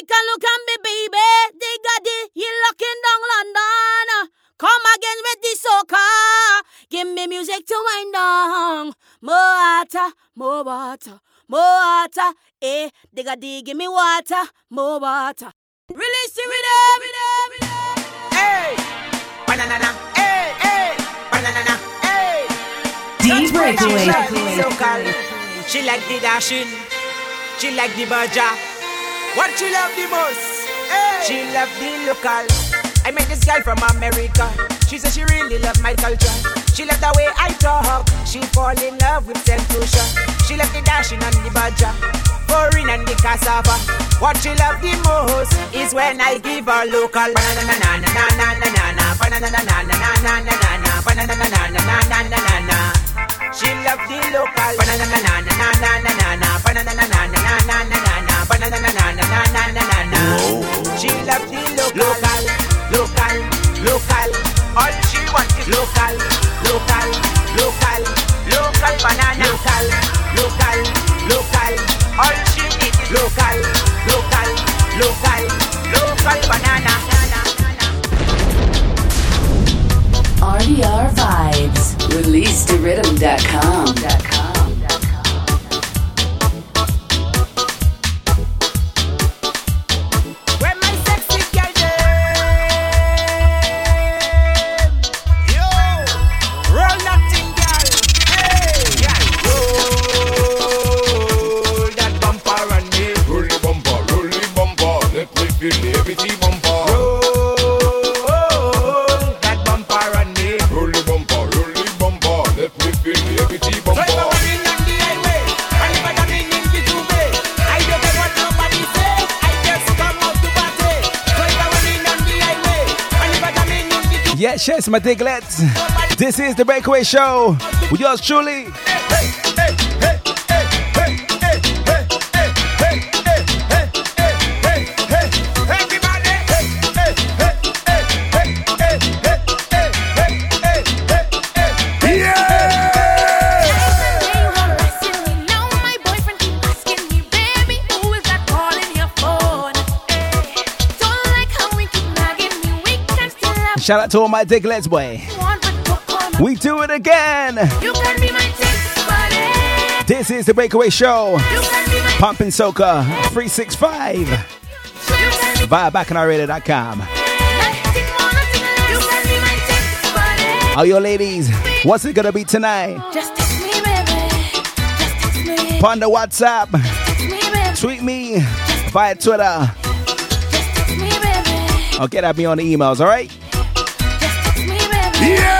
take a look at me, baby. Digga you looking down London. Come again with the soca. Give me music to wind down. More water, more water, more water. Eh, digga D, give me water, more water. Release the rhythm. Hey, banana, hey, hey, banana, hey. D breakaway. She like the dashing, she like the badger. What she love the most? Hey. She love the local. I met this girl from America. She said she really love my culture. She love the way I talk. She fall in love with Sentusha. She love the dashing and the badger. Foreign and the cassava. What she love the most is when I give her local. Na na na na na na na. Na na na na na na na. Na na na na na na na. She love the local. Na na na na na na na. Na na na na na na banana na na na na na na na. She love the local, local, local. All she wants is local, local, local, local banana. Local, local, local. All she needs is local, local, local, local banana. RDR Vibes. Release to rhythm.com. Yes, yes, my diglets. This is the Breakaway Show with yours truly. Shout out to all my diglets, boy. We do it again. This is the Breakaway Show. Pumping Soca 365. Via BacchanalRadio.com. All your ladies, what's it gonna be tonight? Just text me, baby. Just text me. On the WhatsApp. Tweet me via Twitter. Or get at me on the emails, alright? Yeah!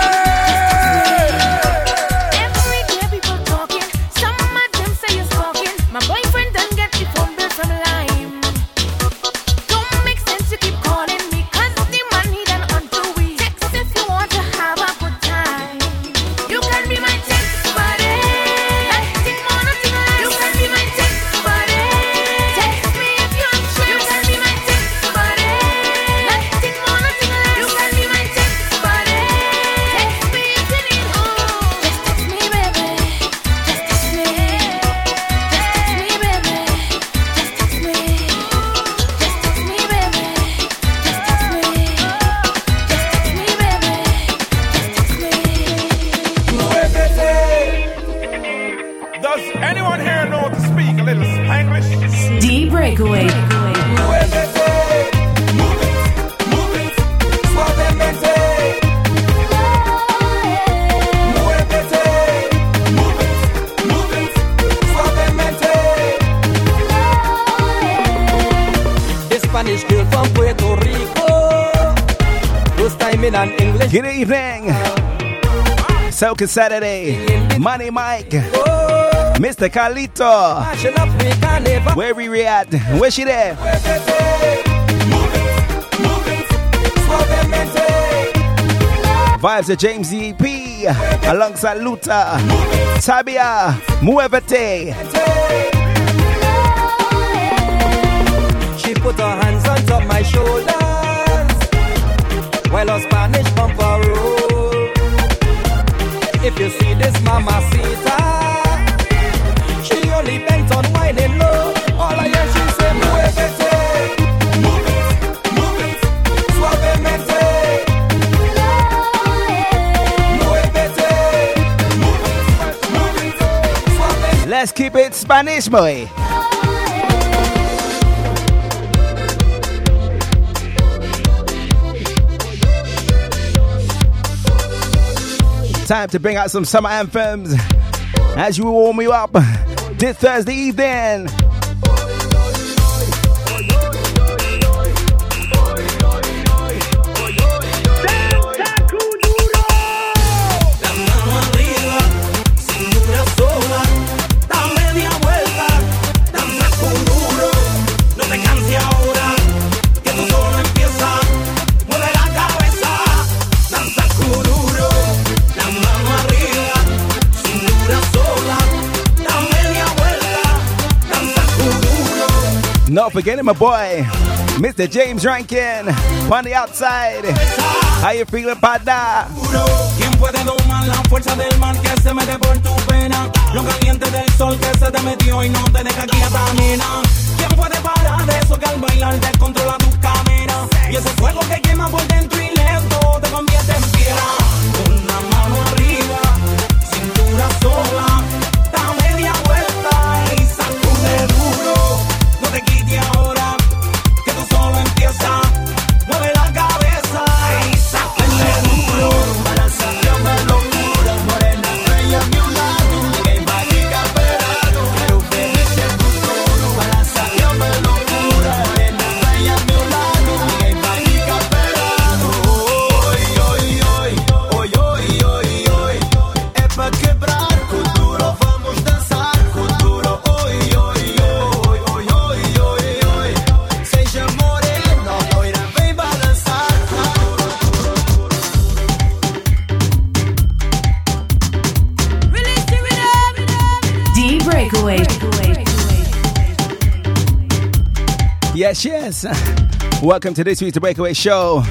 Good evening. Soca Saturday. Money Mike. Mr. Carlito. Where we at? Where she there? Vibes of James EP alongside Luta, Tabia, Muevete. She put her hands on top my shoulders while her Spanish bumparo. If you see this mama mamacita, she only bent on whining low. All I hear she say, muévete, move it, move it, suavemente. Muévete, move it, move it, suavemente. Let's keep it Spanish, boy. Time to bring out some summer anthems as you warm you up this Thursday evening. Not forgetting my boy, Mr. James Rankin, on the outside. How you feeling, partner? ¿Quién puede domar la fuerza del mar que se mete por tu pena? Lo caliente del sol que se te metió y no te deja quieta, nena. ¿Quién puede parar eso que al bailar descontrola tus caderas? Y ese fuego que quema por dentro y lento te convierte en piedra. Una mano arriba, cintura sola. Yes. Welcome to this week's Breakaway Show.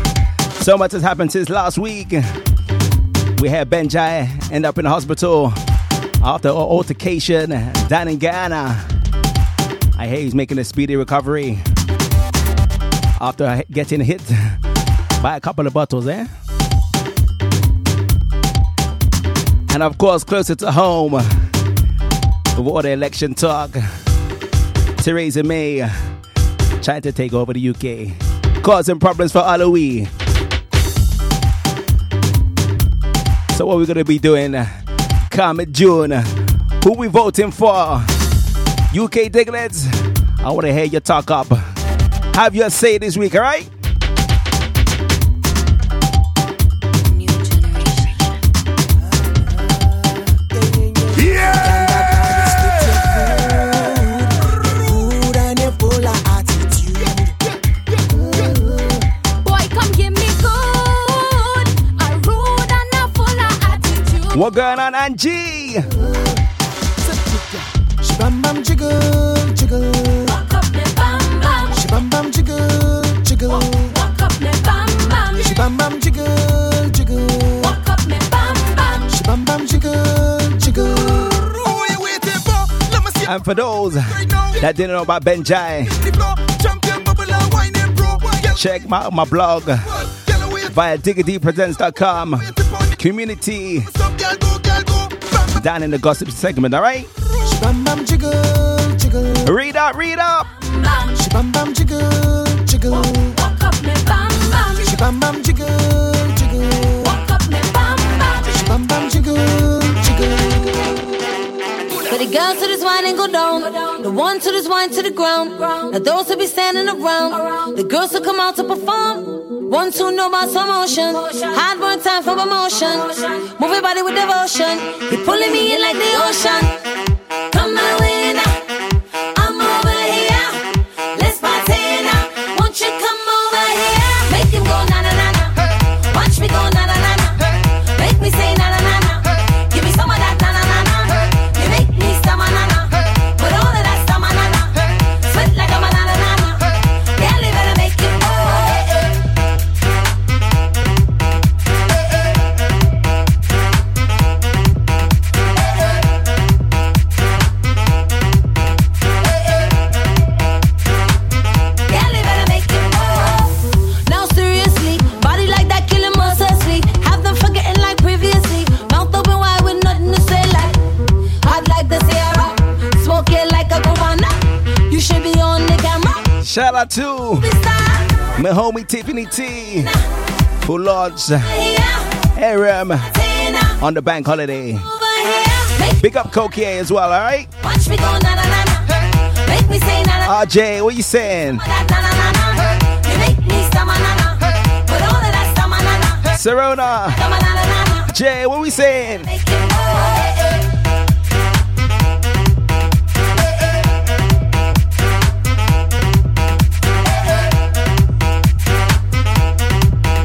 So much has happened since last week. We had Benjai end up in the hospital after an altercation down in Guyana. I hear he's making a speedy recovery after getting hit by a couple of bottles, eh? And of course, closer to home, with all the election talk, Theresa May trying to take over the UK, causing problems for Aloe. So what we're gonna be doing uh, come June? Who we voting for? UK Diglets? I wanna hear your talk up. Have your say this week, alright? What going on, Angie? She bam bam jiggle, jiggle. Walk up the bam bam. She bam bam jiggle, jiggle. Walk up the bam bam. She bam bam jiggle, jiggle. Walk up the bam bam. She bam bam jiggle, jiggle. Who you waiting for? Let me see. And for those that didn't know about Benjai, check my, my blog via diggitypresents.com. Community down in the gossip segment, all right? Bam bam jiggle, jiggle. Read up, read up. The girls to this wine and go down, the one to this wine to the ground. Now those who be standing around, the girls who come out to perform. One, two, know about some motion. Hard work, time for promotion. Move your body with devotion. You're pulling me in like the ocean. Shout out to my homie Tiffany T, who launched Aram on the bank holiday. Big up Kokie as well, alright? RJ, what you saying? na na na na na.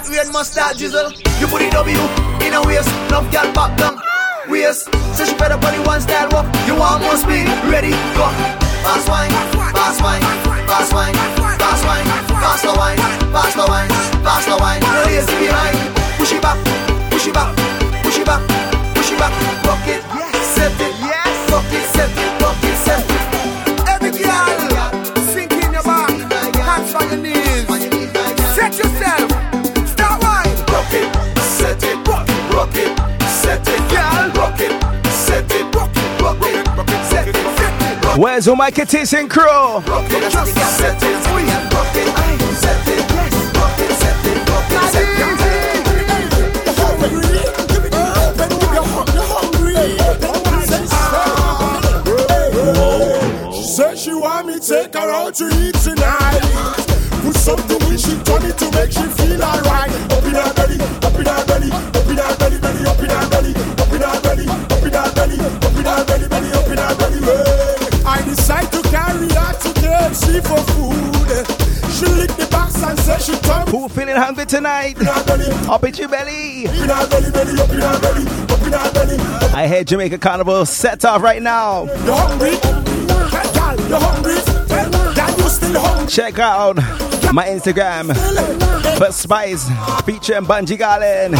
The hot red mustard drizzle? You put it W in a waist, love girl back down. Waist, so she better body one style walk. You want more speed? Ready, go. Fast wine, fast wine, fast wine, fast wine, faster wine, faster wine, faster wine. No lazy behind. Push it back, push it back, push it back, push it back. Where's all my kitties and crew? Say she want me take her out to eat tonight. Who feeling hungry tonight? Up in your belly. up in her belly, belly, up in her belly, up in her belly. I hear Jamaica Carnival set off right now. You hungry? You hungry? Girl, you still hungry? Check out my Instagram for Spice featuring Bunji Garlin.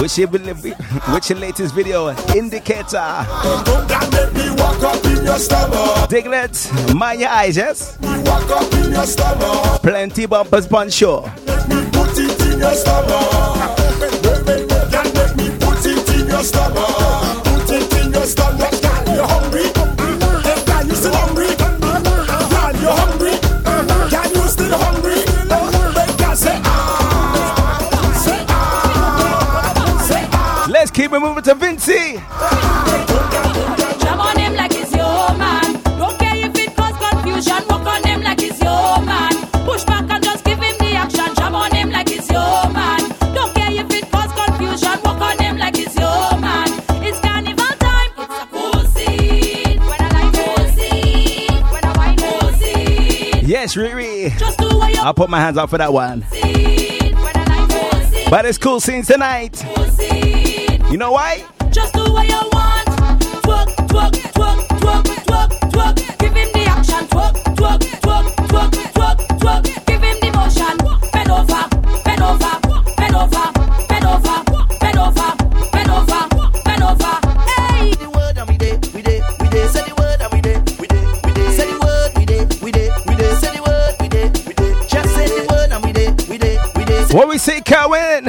Which your, which your latest video indicator. Diglett, mind your eyes, yes? Plenty bumpers me put it in your stomach. Keep it moving to Vincy. Jam on him like it's your man. Don't care if it cause confusion. Walk on him like it's your man. Push back and just give him the action. Jam on him like it's your man. Don't care if it cause confusion. Walk on him like it's your man. It's carnival time. It's a cool scene. When I like cool scene. When I wine cool scene. Yes, Riri. Just do what you I'll put my hands up for that one. see. When cool scene. But it's cool scenes tonight. Cool scene. You know why? Just do what you want. Twerk, twerk, twerk, twerk, twerk, twerk. Give him the action. Twerk, twerk, twerk, twerk, twerk, twerk. Give him the motion. Bend over, bend over, bend over, bend over, bend over, bend over, bend over. Hey. the word and we dey, we dey, we dey. Say the word and we dey, we dey, we dey. Say the word, we dey, we dey, we dey. Say the word, we dey, we dey. Just say the word and we dey, we dey, we dey. What we say, Cowan?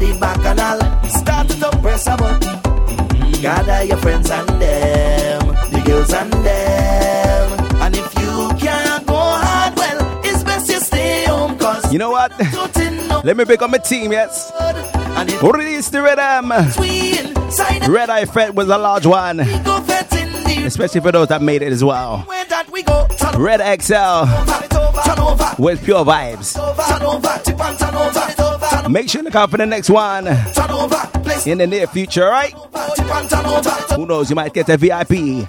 The bacchanal. Start it up, press a button. Mm-hmm. Gather your friends and them, the girls and them. And if you can't go hard, well, it's best you stay home cause You know what? Let me pick up my team, yes? good. And if Release the rhythm. Red Eye Fed was a large one, we go fet in the especially for those that made it as well. way that we go. Turn Red XL, Turn it over. with pure vibes. Make sure to look out for the next one in the near future, right? Who knows, you might get a VIP.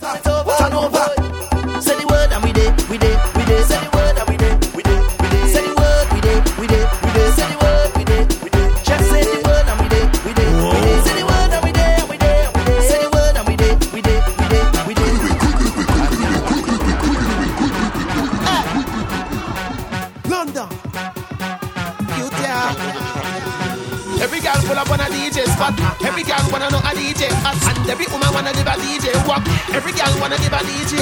DJ And every woman wanna give a DJ walk Every girl wanna give a DJ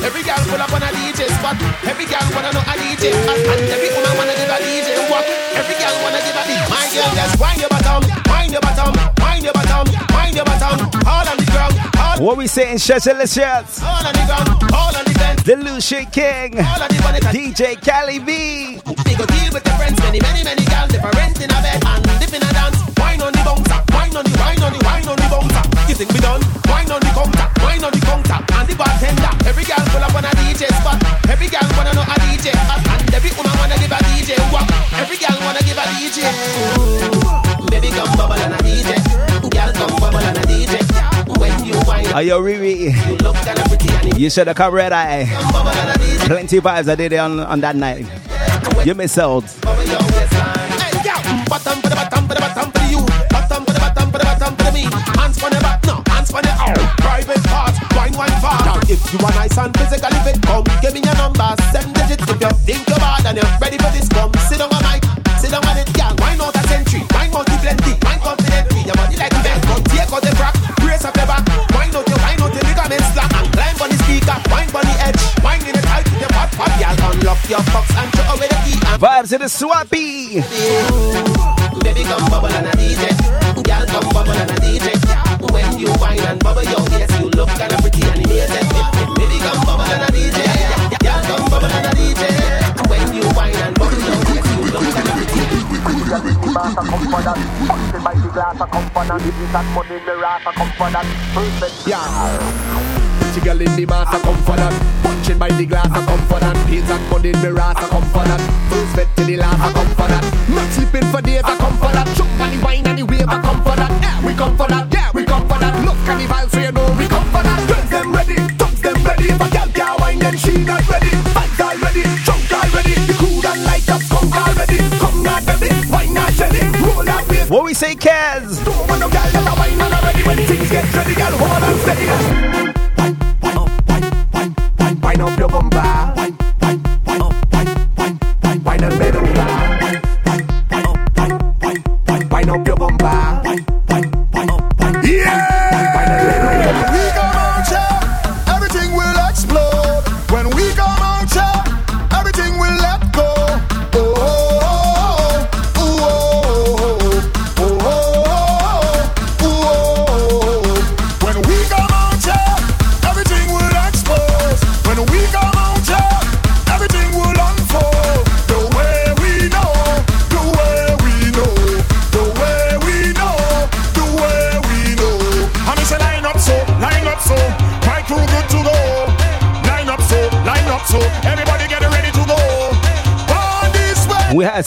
Every girl pull up on a DJ spot. Every girl wanna know a DJ And every woman wanna give a DJ walk Every girl wanna give a DJ My girl just wind your bottom Wind your bottom Wind your bottom Wind your bottom. All on the ground all What we saying, Shirtless Shirts? All on the ground All on the ground The King. All on the DJ Cali V They go deal with the friends. Many, many, many girls Different in a bed And dip in a dance. Wine on the bouncer Wine on the, wine on the, wine on the bouncer Think we done? Wine on the counter Wine on the counter And the bartender Every girl pull up on a DJ spot Every girl wanna know a DJ hot And every woman wanna give a DJ walk Every girl wanna give a DJ Ooh. Baby come bubble on a DJ Girl come bubble on a DJ When you wine Are you Riri? You look kinda pretty and You should have come red eye. come bubble on a DJ Plenty vibes I did on, on that night. You miss out. You are nice and physically fit. Come give me your number. Seven digits If you think you're bad and you're ready for this. Come sit on mic. Sit on it girl. Wine out a century. Wine multi plenty. Wine confidently. Your body like a vest But take out the crack Brace up your back. Wine out your Wine out your ligaments slack. And climb on the speaker. Wine on the edge. Wine in the tight with your pot pot Girl unlock your box And throw away the key. And Vibes in the swappy. Baby, come bubble and a DJ. Come bubble and a DJ. When you wine and bubble your waist, you look kinda pretty and amazing. Baby, come bubble and a DJ. Girl, come bubble and a DJ. When you wine and bubble your waist, you look kinda pretty. Pretty girl in the mass, I come for that. Punching by the glass, I come for that. Pains and mud in ass, I come for that. First vet to the last, I come for that. Not sleeping for days, I come What we say, Kaz?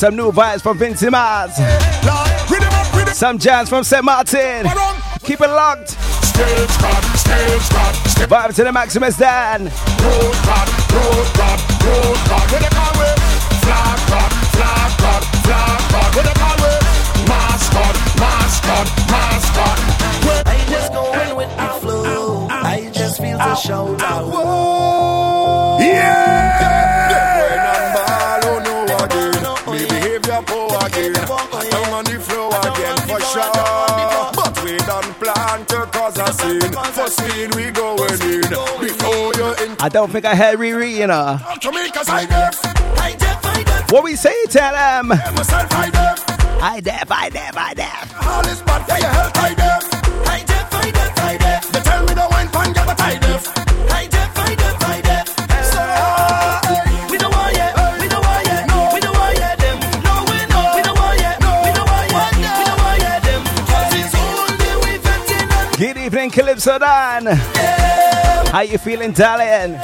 Some new vibes from Vincy Mas. Some jazz from St. Martin. Keep it locked. Vibes to the Maximus Dan. Scene. Speed we going in. Before you're in I don't think I heard Riri, you know. What we say, tell them. I def. I def, I def, evening, Calypso Dan. How you feeling, darling?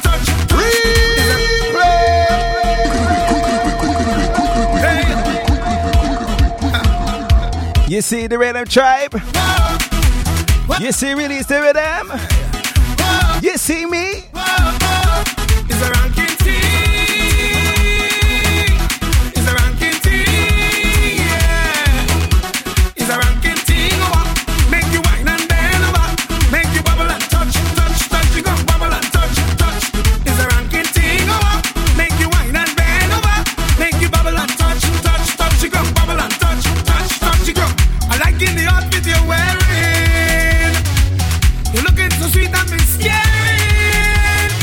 Touch, touch. Hey. You see the rhythm tribe? You see release the rhythm? You see me?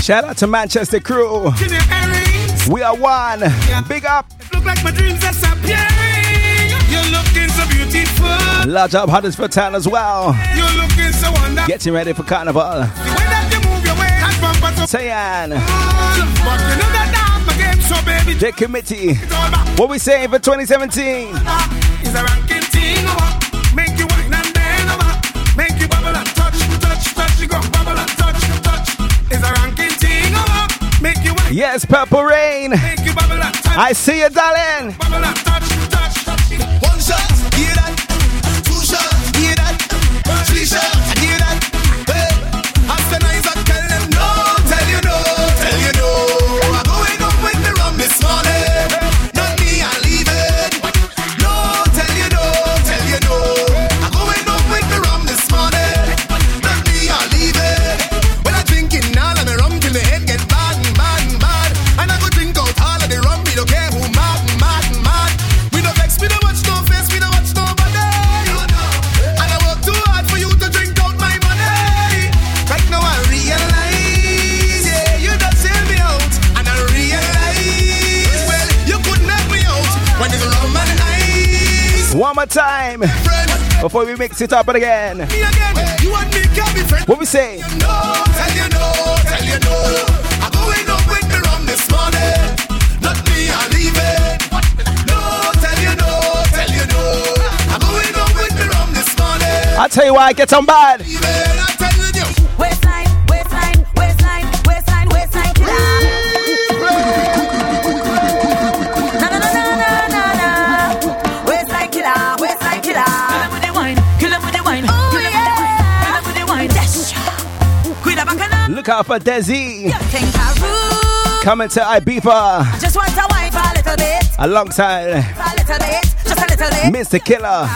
Shout out to Manchester crew. We are one. Big up. Look like my dreams disappearing. You're looking so beautiful. Large up Huddersfield Town as well. You're looking so wonderful. Getting ready for carnival. Sayan. The committee. What we saying for 2017? Yes, Purple Rain. Make you bubble. I see you, darling. Bubble and touch, touch, touch. Before we mix it up again. me again, you and me can be friends. What we say? Tell you no, tell you no. I'm going up with the rum this morning. Not me, I'm leaving. No, tell you no, tell you no. I'm going up with the rum this morning. I'll tell you why I get on bad. A. Look out for Desi. Coming to Ibiza. Just want to for a little bit, Alongside little bit, just a little bit. Mr. Killa.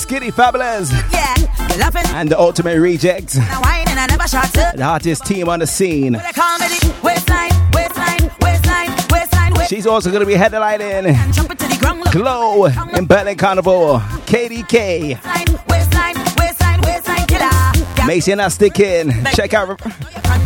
Skinny Fabulous. Yeah, And the Ultimate Reject. and wine and I never shot up. The hottest team on the scene. She's also going to be headlining And jump it to the ground. Look. Glow in Berlin Carnival. KDK. Make sure you're not sticking. Check out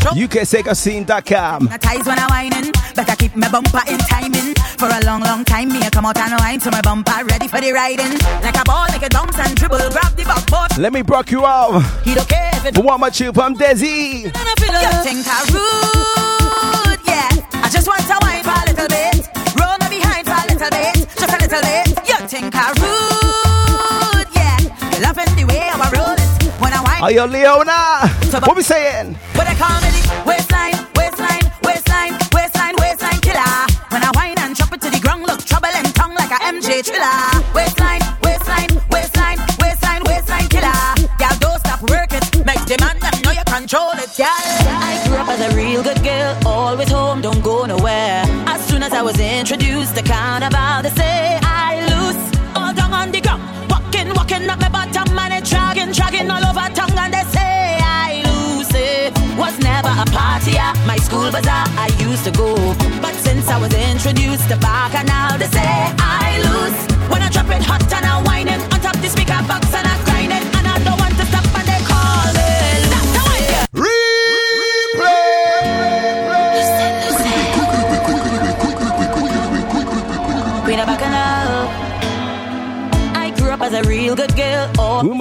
Control. UKSecoscene.com. The ties when I whining, better keep my bumper in timing. For a long, long time, me a come out and wine, so my bumper ready for the riding. Like a ball, make a bounce and dribble, grab the backboard. Let me broke you out. He don't care if it one more tune from Desi. You think I rude, yeah. I just want to wine for a little bit. Roll me behind for a little bit, just a little bit. You think I rude, when I wine. Are you Leona? What we saying? But I call me waistline, waistline, waistline, waistline, waistline killer. When I whine and drop it to the ground, look trouble and tongue like a MJ thriller.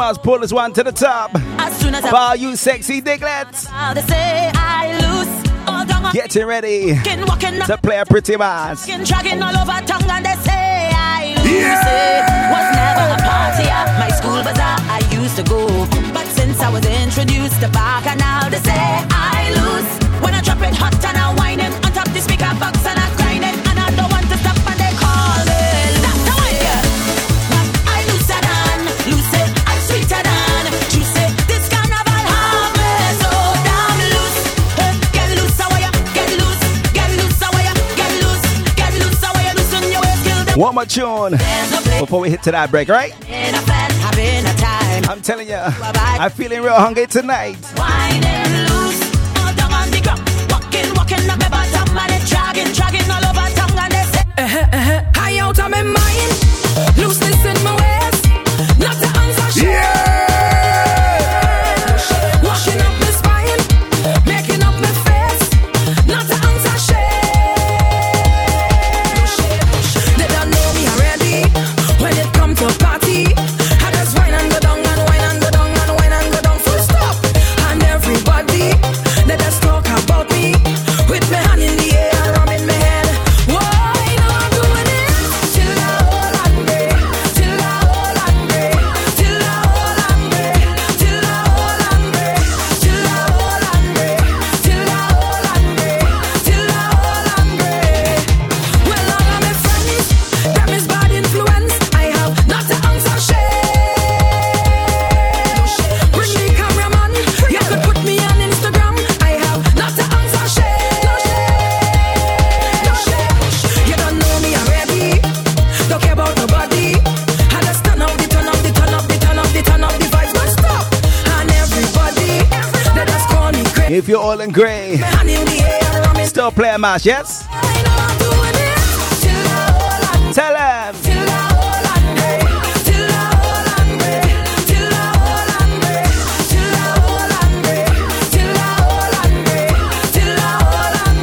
Must pull this one to the top. as soon as I For you sexy diglets. Now they say I lose. All Getting ready walking, walking up, to play a pretty mass. walking, dragging all over tongue, and they say I lose. It was never a party at my school bazaar. I used to go, but since I was introduced to Bacchanal, they say I lose. When I drop it hot and I whine it on top the speaker box One more tune before we hit to that break, right? I'm telling you, I'm feeling real hungry tonight. they say. High out of my mind, in my me, till I hold on me, till I hold on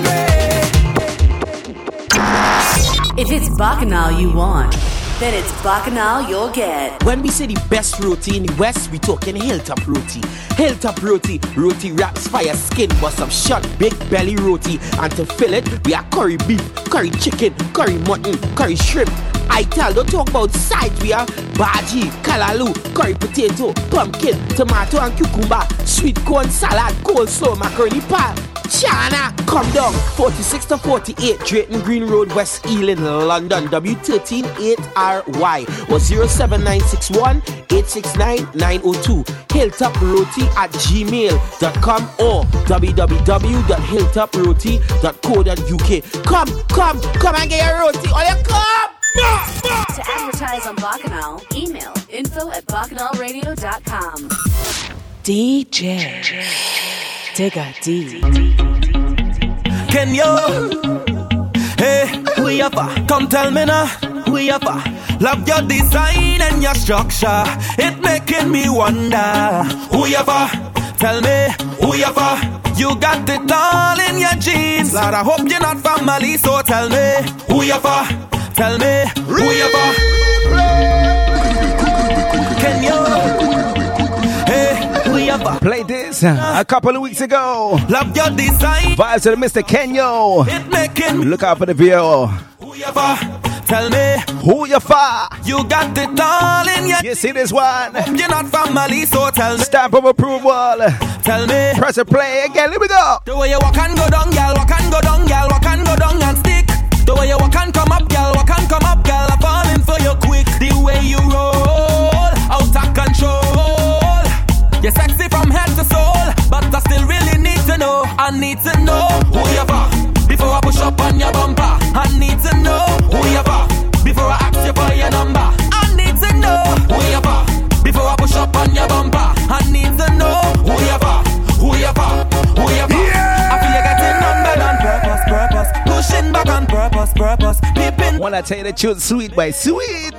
me. If it's Bacchanal you want, then it's Bacchanal you'll get. When we say the best roti in the West, we talking hilltop roti. Hilltop roti, roti wraps, fire skin, but some short, big belly roti. And to fill it, we have curry beef, curry chicken, curry mutton, curry shrimp. I tell, don't talk about sides. We have bhaji, kalalu, curry potato, pumpkin, tomato and cucumber, sweet corn salad, coleslaw, macaroni pie. China, come down 46 to 48 Drayton Green Road, West Ealing, London, W13 8RY or 07961 869 902. Hilltoproti at gmail.com or www.hilltoproti.co.uk. Come, come, come and get your roti. All you come! To advertise on Bacchanal, email info at bacchanalradio.com. DJ Digga D. Can you? Hey, who you for? Come tell me now, who you for? Love your design and your structure. It making me wonder, who you for? Tell me, who you for? You got it all in your jeans. Lord, I hope you're not family, so tell me, who you for? Tell me, who you for? Can you? Hey, who you for? Played this a couple of weeks ago. Love your design. Vibes to Mr. Kenyo. It making Look out for the video. who you for? Tell me, Who you for? you got it all in your You see this one? You're not family, so tell me, Stamp of approval. tell me. Press a play again. Here we go. The way you walk and go down, girl, walk and go down, girl, walk and go down and stick. The way you walk and come up, girl, walk and come up, girl, I'm falling for you quick. The way you roll, out of control. You're sexy from head to soul, but I still really need to know. I need to know who you are before I push up on your bumper. I need to know who you are before I ask you for your number. I need to know who you are before I push up on your bumper. I need to know who you are, who you are, who you are. Yeah. I feel you getting number on purpose, purpose, pushing back on purpose, purpose. People Peeping. Wanna tell you the truth, sweet by sweet.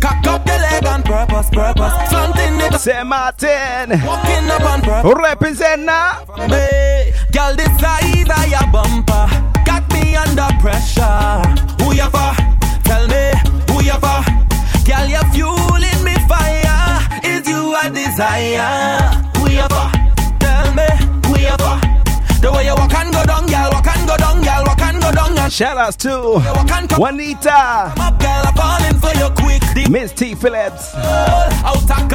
Cock up the leg on purpose, purpose. Something nigga. Say Martin. Walking up on purpose. Represent now. Girl, this size of your bumper got me under pressure. Who you for? Tell me who you for? Girl, you're fueling me fire. Is you a desire? Who you for? Tell me who you for? The way you walk Shout outs to Juanita. up, girl, I'm falling for you quick. The Miss T. Phillips.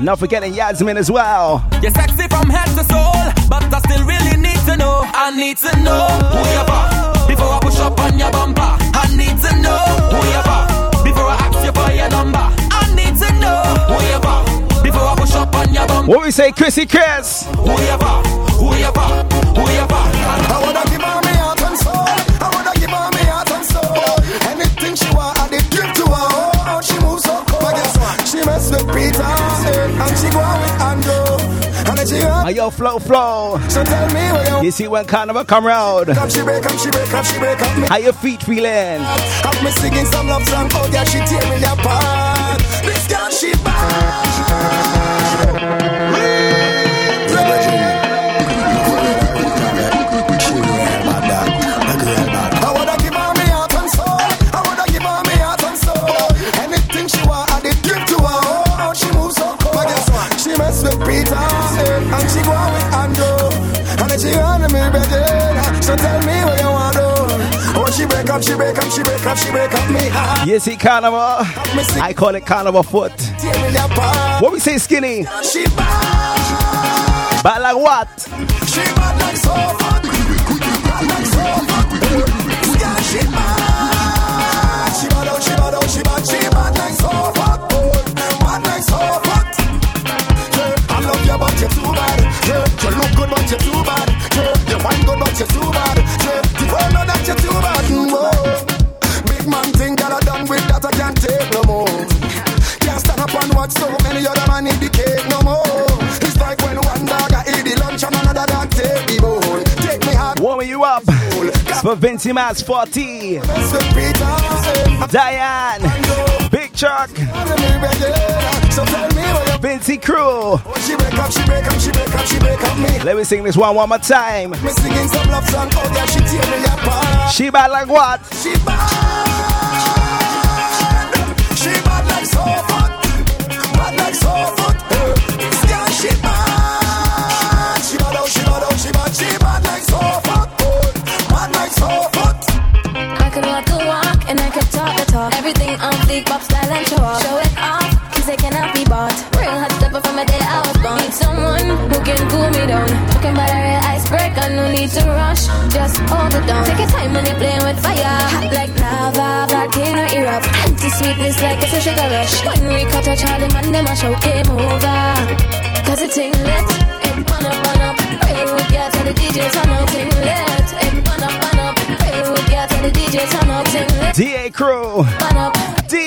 Not forgetting Yasmin as well. You're sexy from head to soul, but I still really need to know. I need to know who you are before I push up on your bumper. I need to know who you are before I ask you for your number. I need to know who you are before I push up on your bumper. What we say, Chrissy Chris? Who you are? Who you are? Who you are? I wanna give her With Peter and she go out with Andrew. And then she Are yo, flow, flow. So tell me where you You see when Carnival come round. up, she break up, she break up, she break up me. How your feet feeling? Have me singing some love song, oh yeah, she tear me apart. This girl, she I break up, she break up, she break up, she break up me heart. You see Carnival? I call it Carnival foot. Tear me apart. What we say, skinny? She bad. But like what? She bad like so hot. Stand up and watch so many other man the cake no more. It's like when one dog I eat the lunch and another dog take the bone. Take me. Warming you up. For Vincy Mas 40. Mess with Peter, eh, Diane. Big Chuck. So tell me where you Vincy Crew. She break up, she break up, she break up, she break up me. Let me sing this one one more time. Me singing some love song, oh yeah, she tear me apart. She bad like what? She bad. And show off. Show it off, cause it cannot be bought. Real hot stepper from a day I was born. Need someone who can cool me down. Talking about a real icebreaker, no need to rush. Just hold it down. Take your time when you're playing with fire. Hot like lava, volcano erupt. Anti-sweetness like it's a sugar rush. When we cut a Charlie man, them a show game over. Cause it's lit, it burn up, burn up. Real with ya, tell the DJ turn up, ting lit. It burn up, burn up. Real with ya, tell the DJ turn up, ting lit. DA Crew. Burn up, D.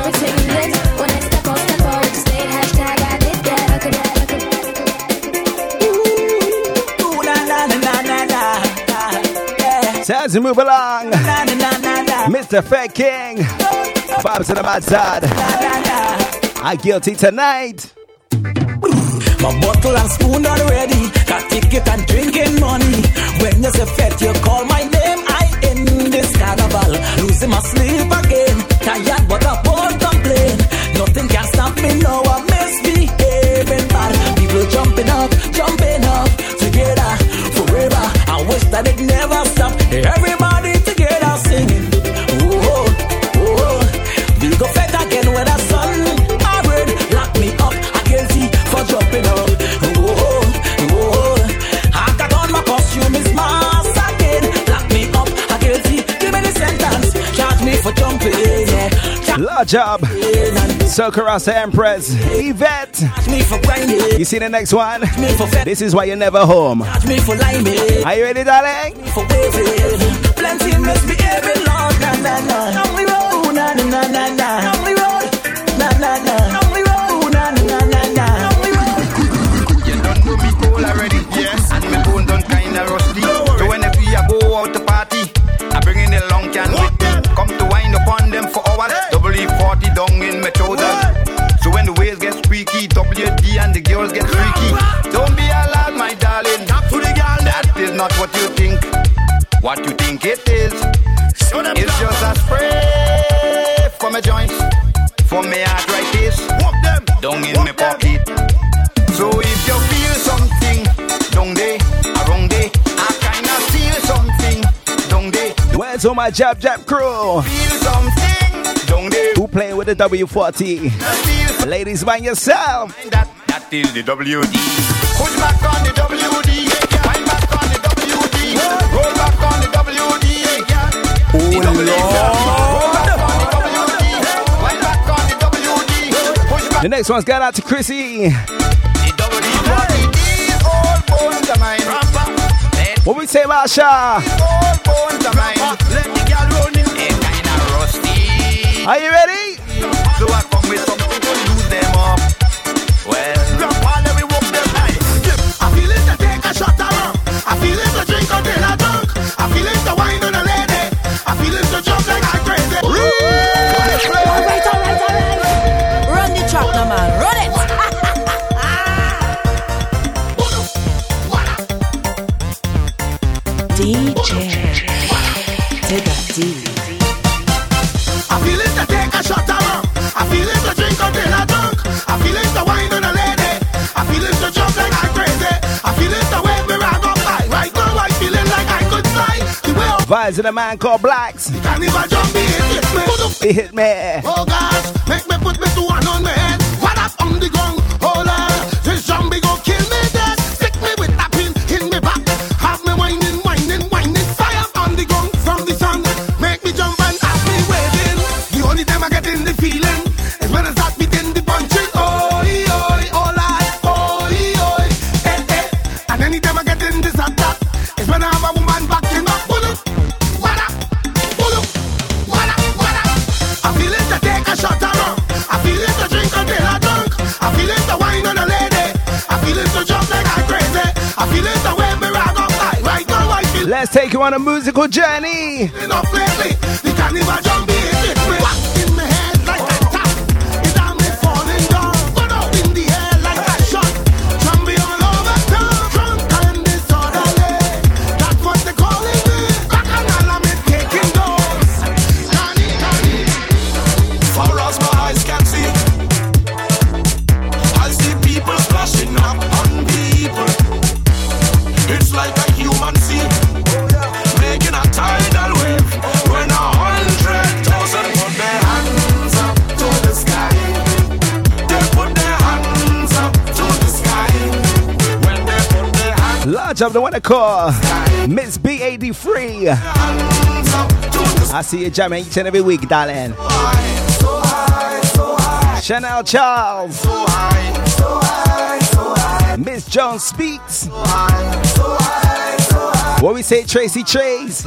as we move along. Mr. Fat King. Vibes to the bad side. I guilty tonight. My bottle and spoon already. Got ticket and drinking money. When you say fete, you call my name. I in this carnival. Losing my sleep again. Everybody together singing. Oh, oh, oh. We go again with the sun. I lock me up. I guilty for jumping up. Oh, oh, oh. I got on my costume, is mask again. Lock me up. I guilty. Give me the sentence. Charge me for jumping. Yeah. Large job. So Empress, Yvette. You see the next one? This is why you're never home. Are you ready, darling? Plenty misbehaving, Na na na. Na na na na. Na na na. What you think it is? It's just a spray for my joints, for my arthritis, down in my pocket. So if you feel something down there, around there, I kinda feel something down there. Where's all my Jab Jab crew? Feel something down there. Who playing with the W40? Ladies, mind yourself. Mind that, that is the WD. Push back on the WD. The next one's got out to Chrissy. What we say about Sha? Are you ready? Vibes in a man called Blacks. He hit me. Oh God. Let's take you on a musical journey. up, the one I call Miss B83. I see you jamming each and every week, darling. Chanel Charles. Miss Jones Speaks. What we say, Tracy Trace.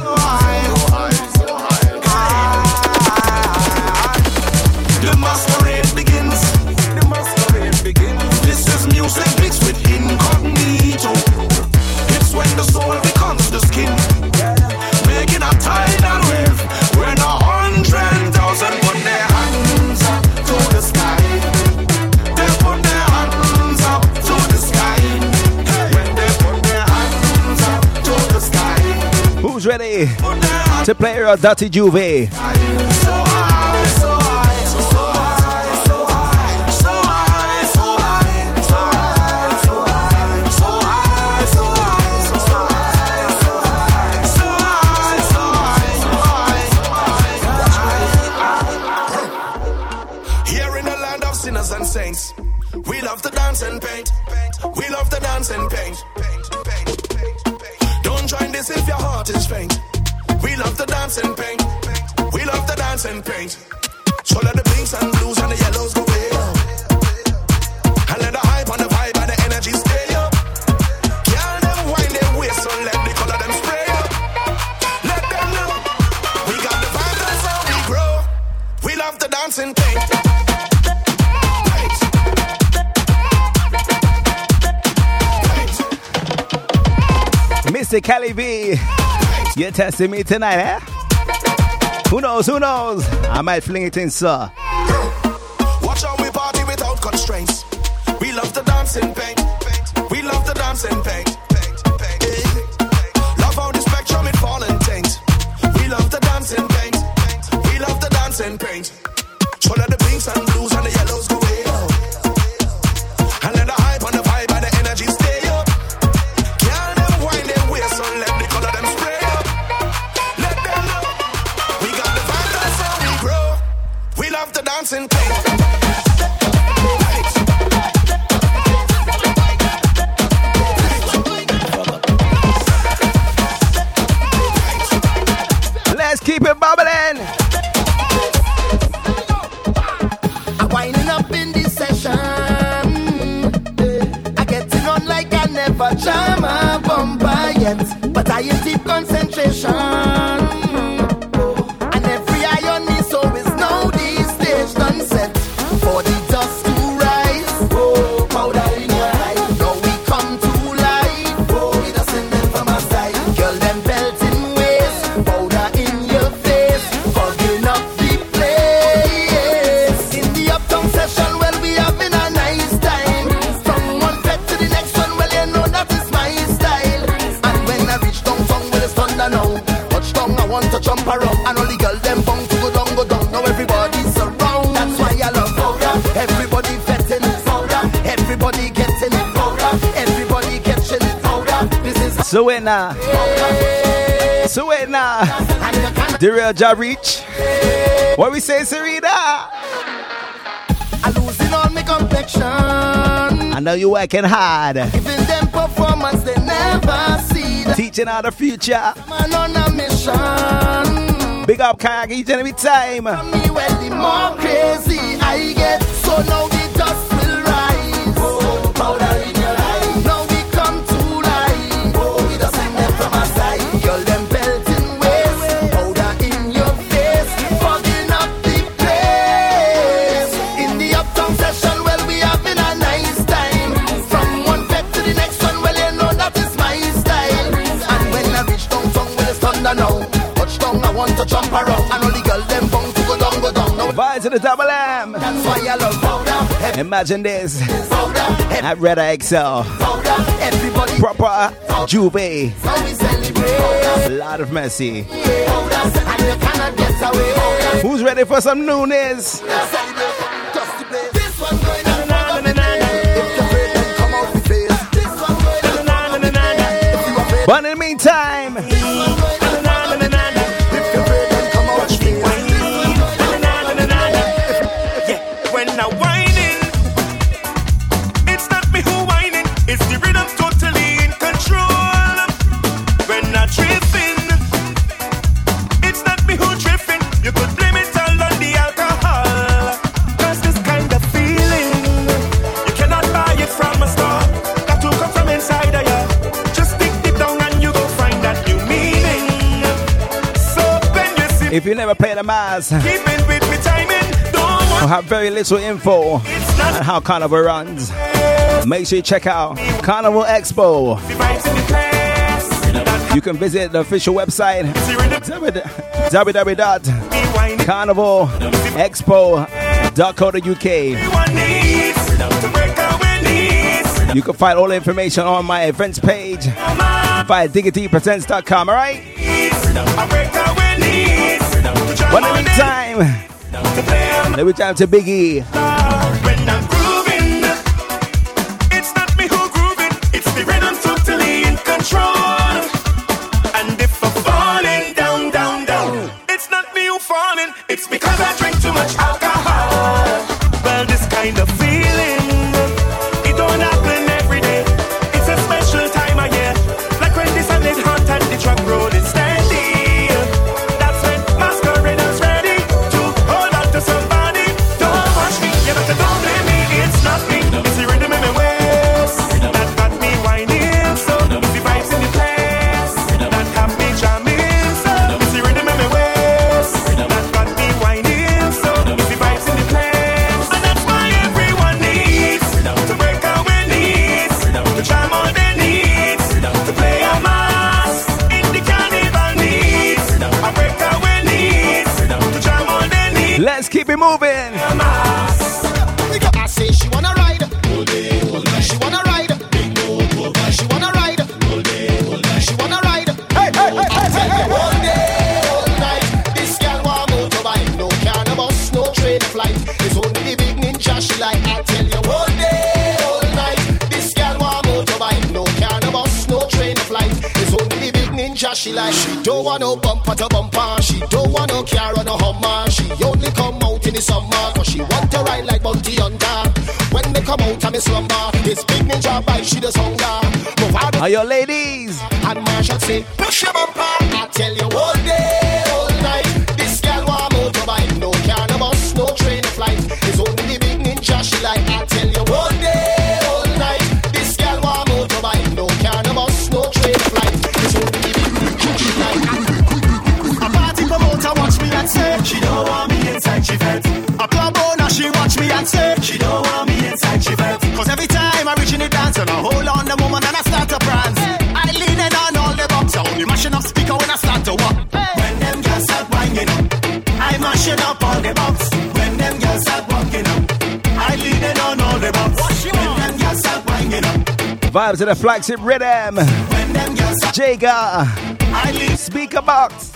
to play your Dirty Juve. say Kelly B, you're testing me tonight, eh? Who knows? Who knows? I might fling it in, sir. never jam a bumper yet, but I keep concentration. Suena. Suena. The real Jarich. What we say, Serena? I'm losing all my complexion. I know you working hard. Giving them performance they never see. That. Teaching out the future. Man on a mission. Big up, Kayak, each and every time. Me, well, the more crazy I get, so now right to the double M. Imagine this. At Red XL. Proper Juve. A lot of messy. Who's ready for some newness? But in the meantime, never play the mass. Keep with me timing. Don't have very little info on how Carnival runs. Make sure you check out Carnival Expo. You can visit the official website www.carnivalexpo.co.uk. You can find all the information on my events page via diggitypresents.com, alright? But every time, every time to Biggie. She like. She don't want no bumper to bumper. She don't want no car or no Hummer. She only come out in the summer. Cause she want to ride like Bounty Hunter. When they come out of me slumber, this big ninja bike she does hunger. Are your ladies? and Marshall say, push your bumper. Vibes of the flagship rhythm. when them girls Jaga. I leave Speaker box.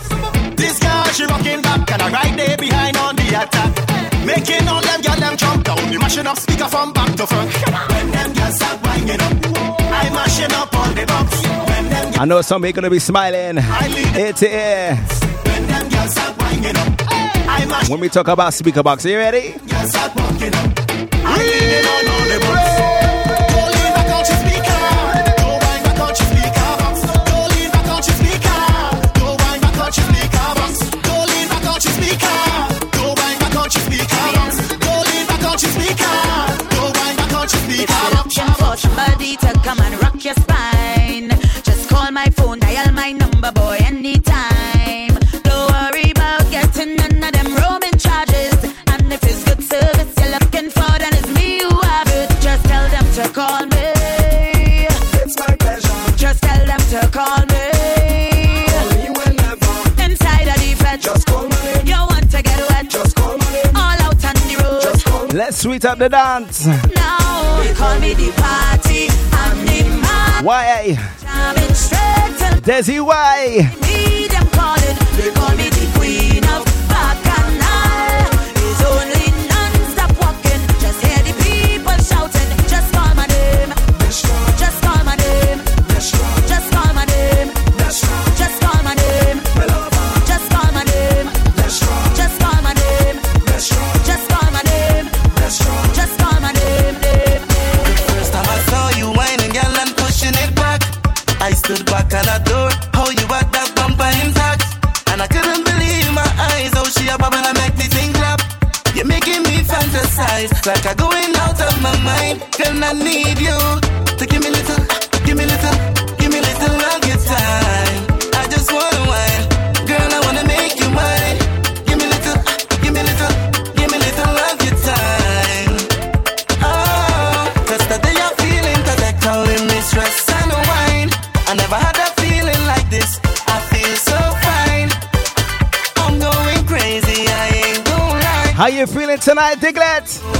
This girl, she rocking back and I right there behind on the attack. Making all them girl them jump down. We mashing up speaker from back to front. When them girls start winding up, I mashing up on the box. I know some are gonna be smiling. Ear to ear. when them girls start winding up, When we talk about speaker box, are you ready? Dial my number, boy, anytime. Don't worry about getting none of them roaming charges. And if it's good service you're looking for, then it's me who have it. Just tell them to call me. It's my pleasure. Just tell them to call me. Call me whenever. Inside of the fed. Just call my name. You want to get wet. Just call my name. All out on the road. Just call me. Let's sweet up the dance. Now, they call me the party. I'm the man. Why? Desi Y. like I'm going out of my mind. Girl, I need you to give me little, give me little, give me little your time. I just wanna wine, girl, I wanna make you mine. Give me little, give me little, give me little your time. Oh, cause I'm feeling cause they're calling me stress and wine. I never had a feeling like this. I feel so fine. I'm going crazy, I ain't gonna lie. How you feeling tonight, Diglett?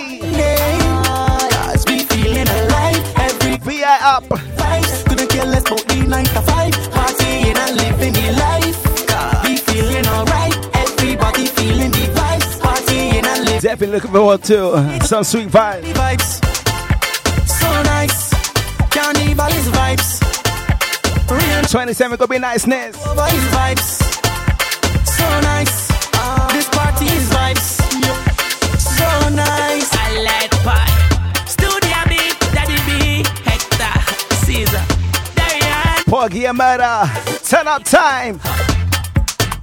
Definitely looking forward to some sweet vibes. vibes. So nice. Carnival is vibes. Real 27 gonna be niceness. over vibes. So nice. Uh, this party is vibes. So nice. I like pie. Studio B, Daddy B, Hector, Caesar, Darian. Porgy and Murder. Turn up time.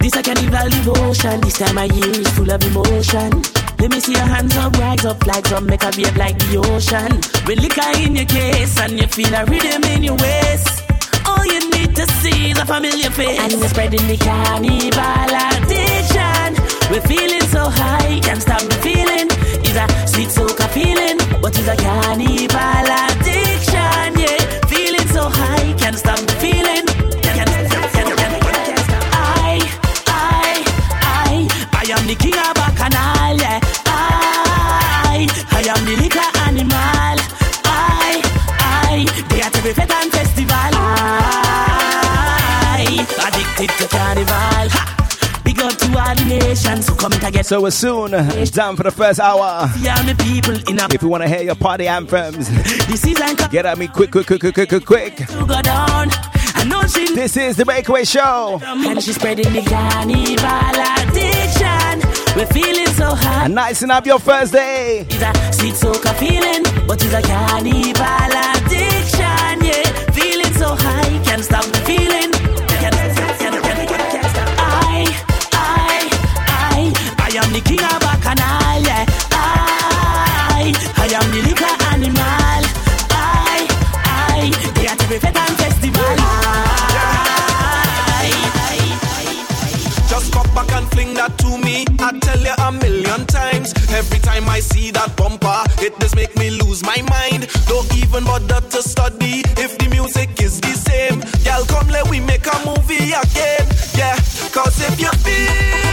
This a carnival devotion. This time of year is full of emotion. Let me see your hands up, rags up, make a wave like the ocean. With liquor in your case and you feel a rhythm in your waist. All you need to see is a familiar face. And we're spreading the carnival addiction. We're feeling so high, can't stop the feeling. It's a sweet soca feeling, but it's a carnival addiction. Carnival. Ha! Big up to all the nations who come together. So we're soon done for the first hour. Yeah, me people in a If you want to hear your party anthems, this season come get at me quick, quick, quick, quick, quick, quick, quick. to go down. I know she This is the Breakaway Show. and she's spreading the carnival addiction. We're feeling so high. And nicing up your first day. It's a sweet soca feeling, but it's a carnival addiction. Yeah, feeling so high, can't stop the feeling. The king of bacchanal. Yeah, I, I am the liquor animal. I, I, they are every fete and festival. I, Just come back and fling that to me. I tell you a million times. Every time I see that bumper, it does make me lose my mind. Don't even bother to study if the music is the same. Girl, come let we make a movie again. Yeah, cause if you feel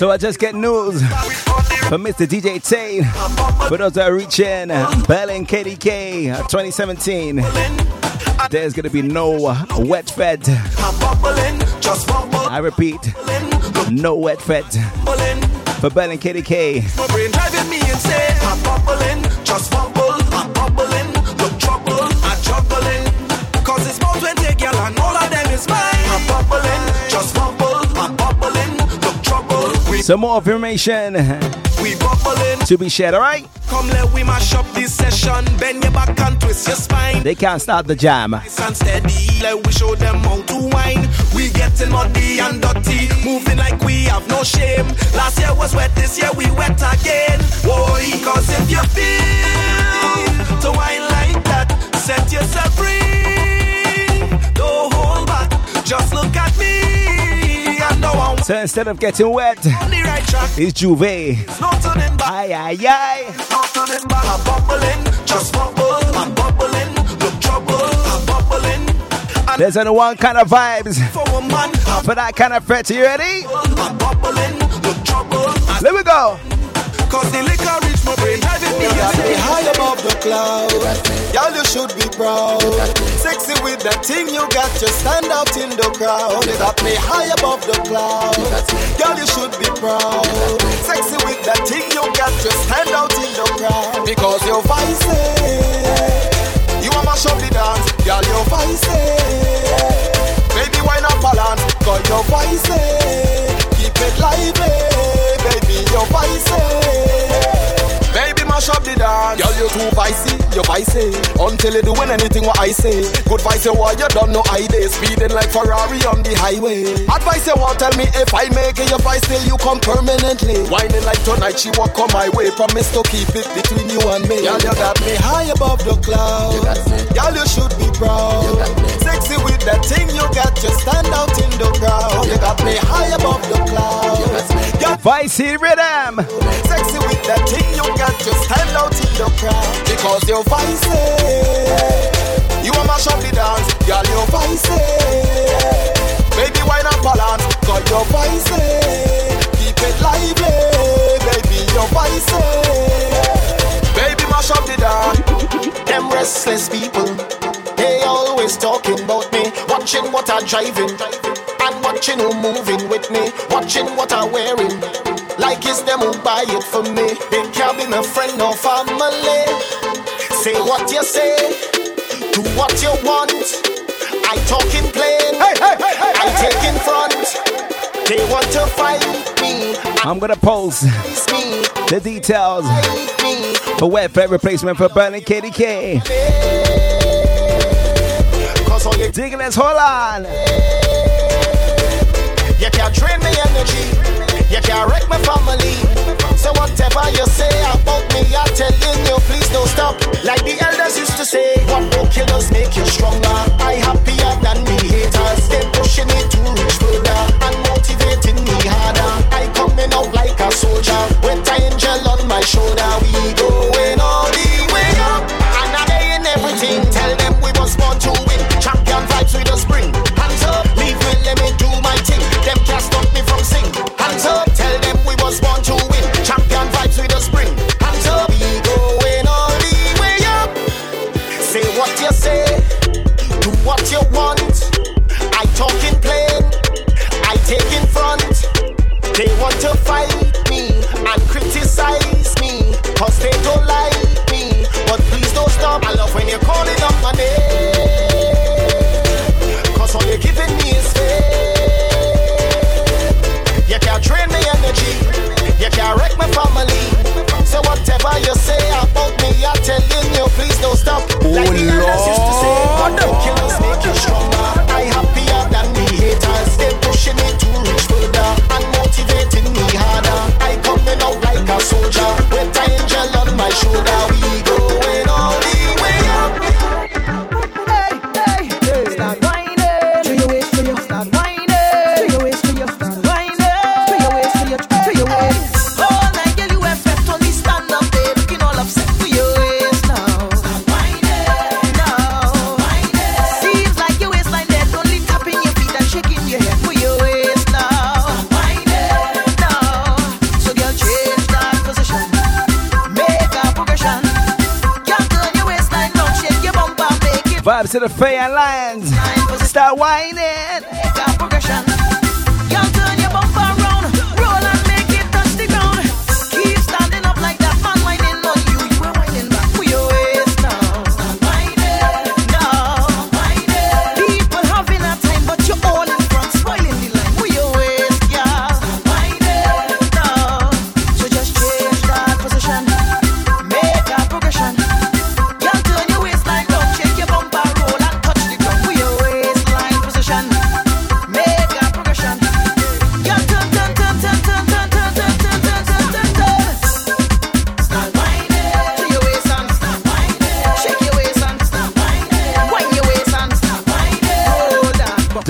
So I just get news from Mr. DJ Tate. For those that are reaching Berlin KDK uh, 2017, there's gonna be no uh, wet fete. I repeat, no wet fete for Berlin KDK. Cause it's more 20 girl and all of them is mine. I'm bubbling, Some more information to be shared, alright? Come let we mash up this session. Bend your back and twist your spine. They can't stop the jam. And steady, let we show them how to wine. We getting muddy and dirty, moving like we have no shame. Last year was wet, this year we wet again. Boy, cause if you feel to wine like that, set yourself free. Don't hold back, just look at So instead of getting wet, on the right track. it's Juve. No turning back. Aye, aye, aye. No turning back. I'm bubbling, just bubble. I'm bubbling, look trouble. I'm bubbling. And There's only one kind of vibes for a man, I'm for that kind of fret. You ready? I'm bubbling, look trouble. And Let me go. Cause the liquor reach my brain, driving me me high above the cloud. Y'all, you should be proud. Sexy with that thing you got, just stand out in the crowd. You got me high above the cloud. Girl, you should be proud. Sexy with that thing you got, just stand out in the crowd. Because you're vice. You want mash up the dance, girl, you're vice. Baby, why not balance? Cause you're vice. It lively, baby, you're vice. Baby, mash up the dance. Girl, you too vicey, you vicey. Until you doing anything what I say. Good vice you want, you don't know idea. Speeding like Ferrari on the highway. Advice you want, tell me if I make it, your vice till you come permanently. Whining like tonight, she walk on my way. Promise to keep it between you and me. Girl, you got me high above the clouds. Girl, you should be proud. Sexy with that thing you got, just stand out in the crowd. You got me high above the clouds. Girl, Vice City Rhythm. Sexy with that thing you got, just stand out in the crowd. Because you're vice. You want mash up the dance, girl, you're vice. Baby, why not balance? Cause you're vice. Keep it lively, baby, you're vice. Baby, mash up the dance. Them restless people, they always talking about me. Watching what I'm driving, and watching who moving with me. Watching what I'm wearing. Like it's them who buy it for me. They can't be my friend or family. Say what you say, do what you want. I talk in plain, I take in front. They want to fight me, I'm gonna post the details for wet fete replacement for Berlin KDK. Cause all you Digging let's hold on. You can't drain me energy. You can't wreck my family. So whatever you say about me, I'm telling you, please don't stop. Like the elders used to say, what broke you does make you stronger. I happier than me haters. They pushing me to reach further and motivating me harder. I coming out like a soldier with an angel on my shoulder. We going all They want to fight me and criticize me, cause they don't like me. But please don't stop. I love when you're calling up my name, cause all you're giving me is faith. You can't drain my energy, you can't wreck my family. So whatever you say about me, I'm telling you, please don't stop. like the oh, soldier to the Fair Lions.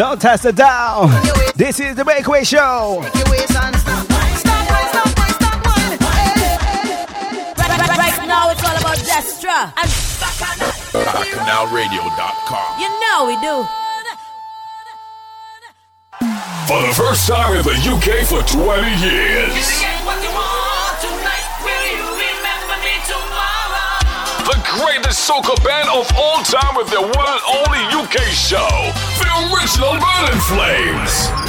Don't test it down. This is the Breakaway Show. Right, right, right now it's all about Destra and BacchanalRadio.com. You know we do. For the first time in the UK for 20 years. The greatest soca band of all time with their one and only UK show, the original Burning Flames.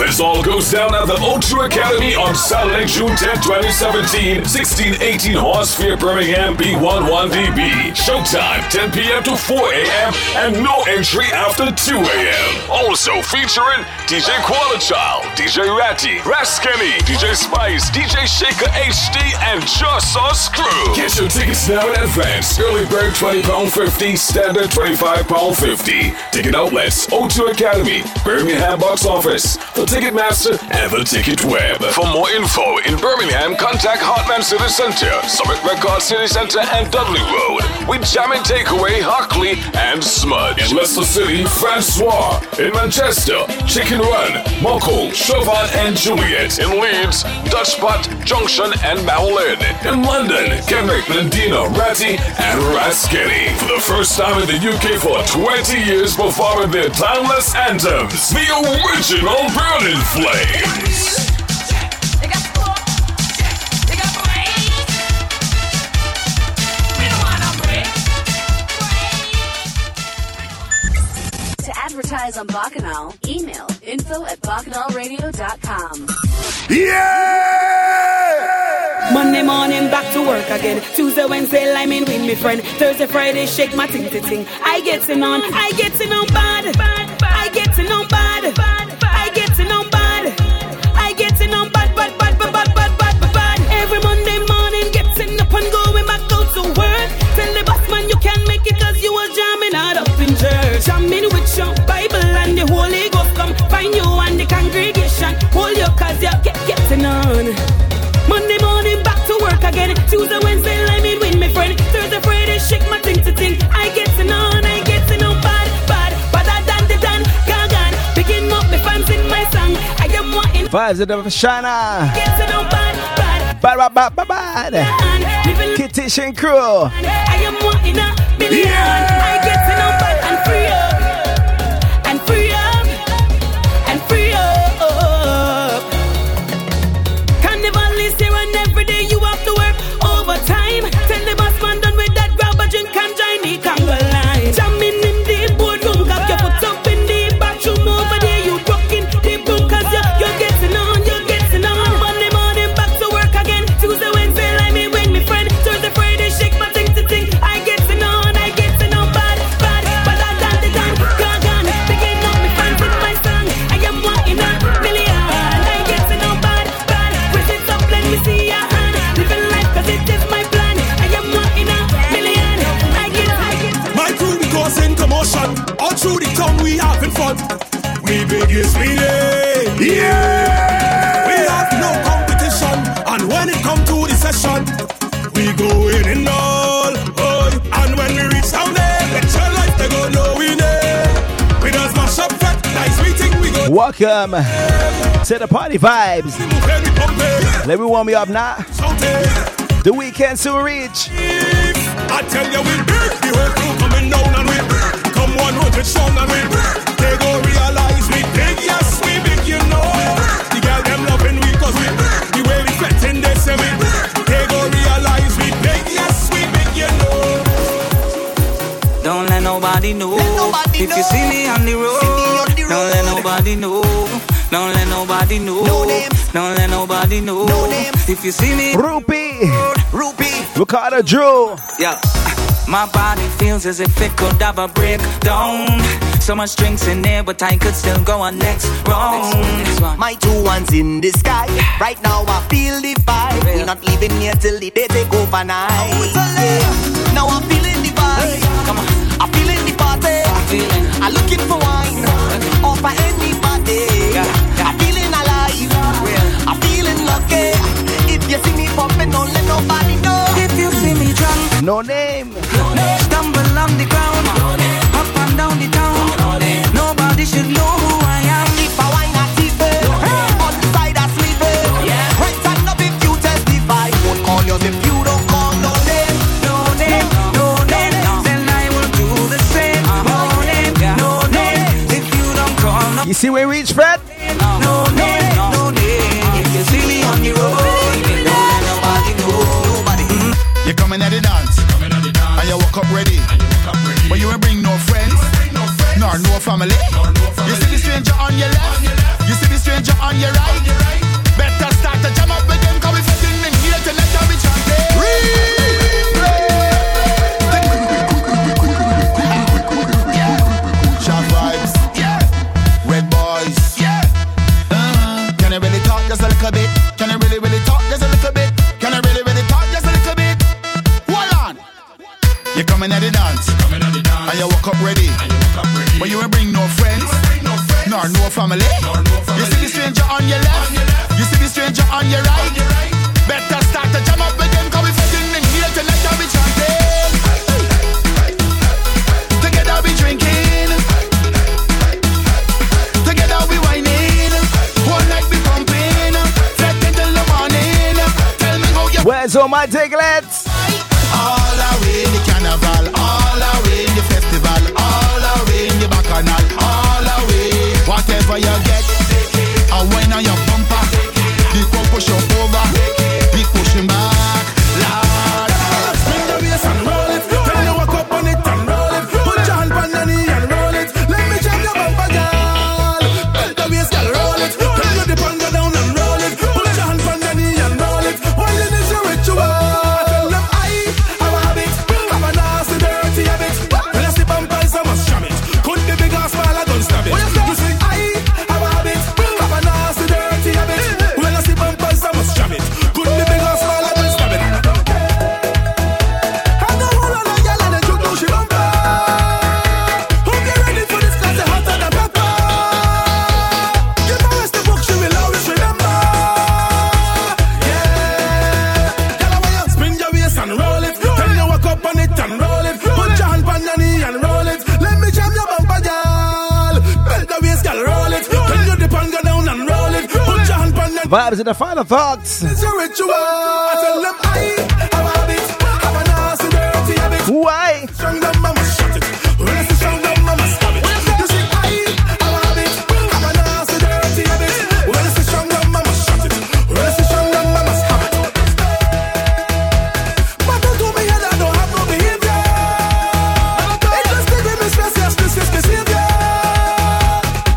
This all goes down at the O2 Academy on Saturday, June 10, 2017, 1618 Horsefair, Birmingham, B11DB. Showtime 10 p.m. to 4 a.m. and no entry after 2 a.m. Also featuring DJ Qualichild, DJ Ratty, Raskenny, DJ Spice, DJ Shaker HD, and Just Us Crew. Get your tickets now in advance. Early bird £20.50, standard £25.50. Ticket outlets, O2 Academy, Birmingham box office, the Ticketmaster, and the Ticket Web. For more info in Birmingham, contact Hartman City Center, Summit Record City Center, and Dudley Road. With Jam and Takeaway, Hockley, and Smudge. In Leicester City, Francois. In Manchester, Chicken Run, Mockle, Chauvin, and Juliet. In Leeds, Dutch Pot, Junction, and Madeline. In London, Kenrick, Landino, Ratty, and Rasketti. For the first time in the UK for 20 years performing their timeless anthems. The original Burning Flames. To advertise on Bacchanal, email info at bacchanalradio.com. Monday morning back to work again. Tuesday, Wednesday, liming with me friend. Thursday, Friday, shake my ting ting ting. I get it on, I get it on bad. I get it on bad. I you're get, getting on. Monday morning, back to work again. Tuesday, Wednesday, let me with my friend. Thursday, Friday, shake my thing to thing. I getting on, I getting on bad, bad, better than the dan, gagan. Picking up the fans in my song. I am wanting vibes of the Shana. Getting on bad, bad, bad, bad, bad, bad. bad. Kitty Shin Crew. I am wanting a million. Yeah. I getting on bad and free. Up. We biggest meeting. Yeah. We have no competition. And when it come to the session, we go in and all. Oh, and when we reach down there, let your life they go know we there. We just mash up fat, nice meeting we go. Welcome to the party vibes. Let me warm you up now. The weekend soon reach. I tell you we big, the whole crew coming down and we come 100 strong and we they go realize let nobody know. if you see me on the road, don't let nobody know. Don't let nobody know. Don't let nobody know. If you see me, Rupee, Rupee, Ricardo Drew. yeah. My body feels as if it could have a breakdown. So much drinks in there, but I could still go on next round. My two ones in the sky. Right now I feel the vibe. We're not leaving here till the day take overnight. Yeah. Now I'm feeling the vibe. Come on. I'm feeling. I'm looking for wine. Offer anybody. I'm feeling alive. I'm feeling lucky. If you see me popping, don't let nobody know. If you see me drunk, no name. Stumble on the ground, up and down the town. Nobody should know who I am. See where we reach, Fred? no name, no name. If you see me on the road, don't let nobody know. You coming at the dance, and you walk up ready. But you ain't bring no friends, nor no family. You see the stranger on your left, you see the stranger on your right. On your right. Better start to jam up with them, cause we fitting in here tonight, and we chanting. Together we drinking, together we whining. One night we pumping, fretting till the morning. Tell me how you Where's all my diglets? Vibes and the final thoughts. It's a ritual. I tell them I have a habit, have a nasty dirty habit. Why? Strong them mama shut it. When I say strong them mama stab it. You see I have a habit, have a nasty dirty habit. When I say strong them mama shut it. When I say strong them mama stab it. But don't do me head I don't have no behavior. It just give me stress, yes, this is behavior.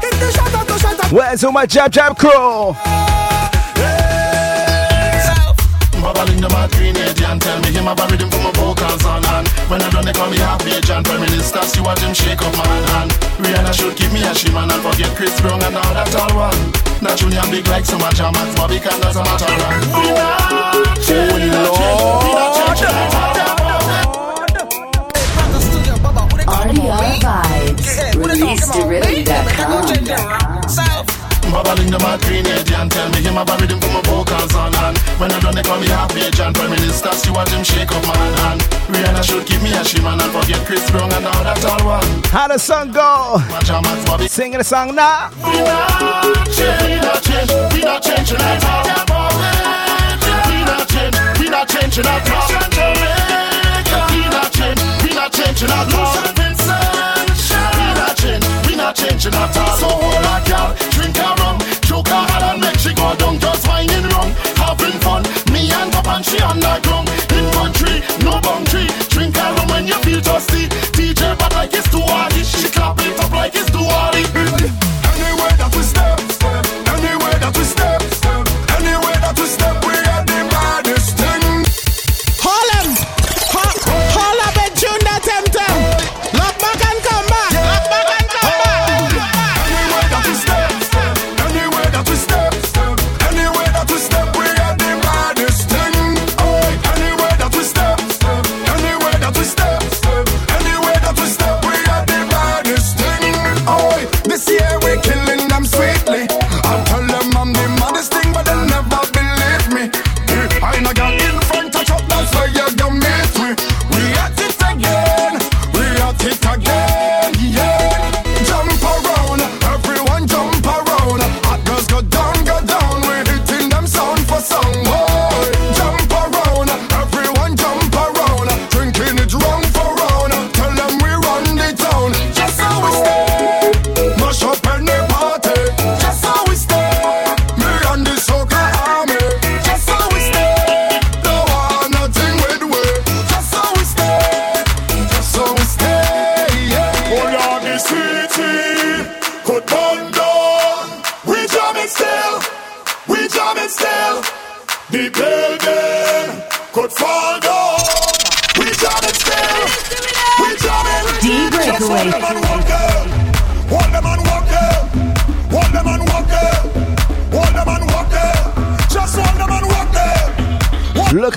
It the shut up, shut up. Where's all my jab jab crew? Half page and Prime Minister see what him shake up man and Rihanna should give me a shimmer and forget Chris Brown and all that all one Naturally I'm big like so much a Max Bobby can does a matter run We not change, we not change, we not change RDR Vibes. Release to rhythm.com. Babbling them a teenage and tell me him have a rhythm for my vocals on and When I done they call me half page and Prime Minister see what him shake up man and Rihanna should give me a shimmer and forget Chris Brown and all that all one How the song go? Singing the song now. We not change, we not change, we not changing at all. We not change, we not changing at all. We not change, we not changing at all. We not change, we not changing at all. So hold a girl, Papa and she on in country, no boundary. Drink a rum when you feel thirsty. DJ but like it's too hard,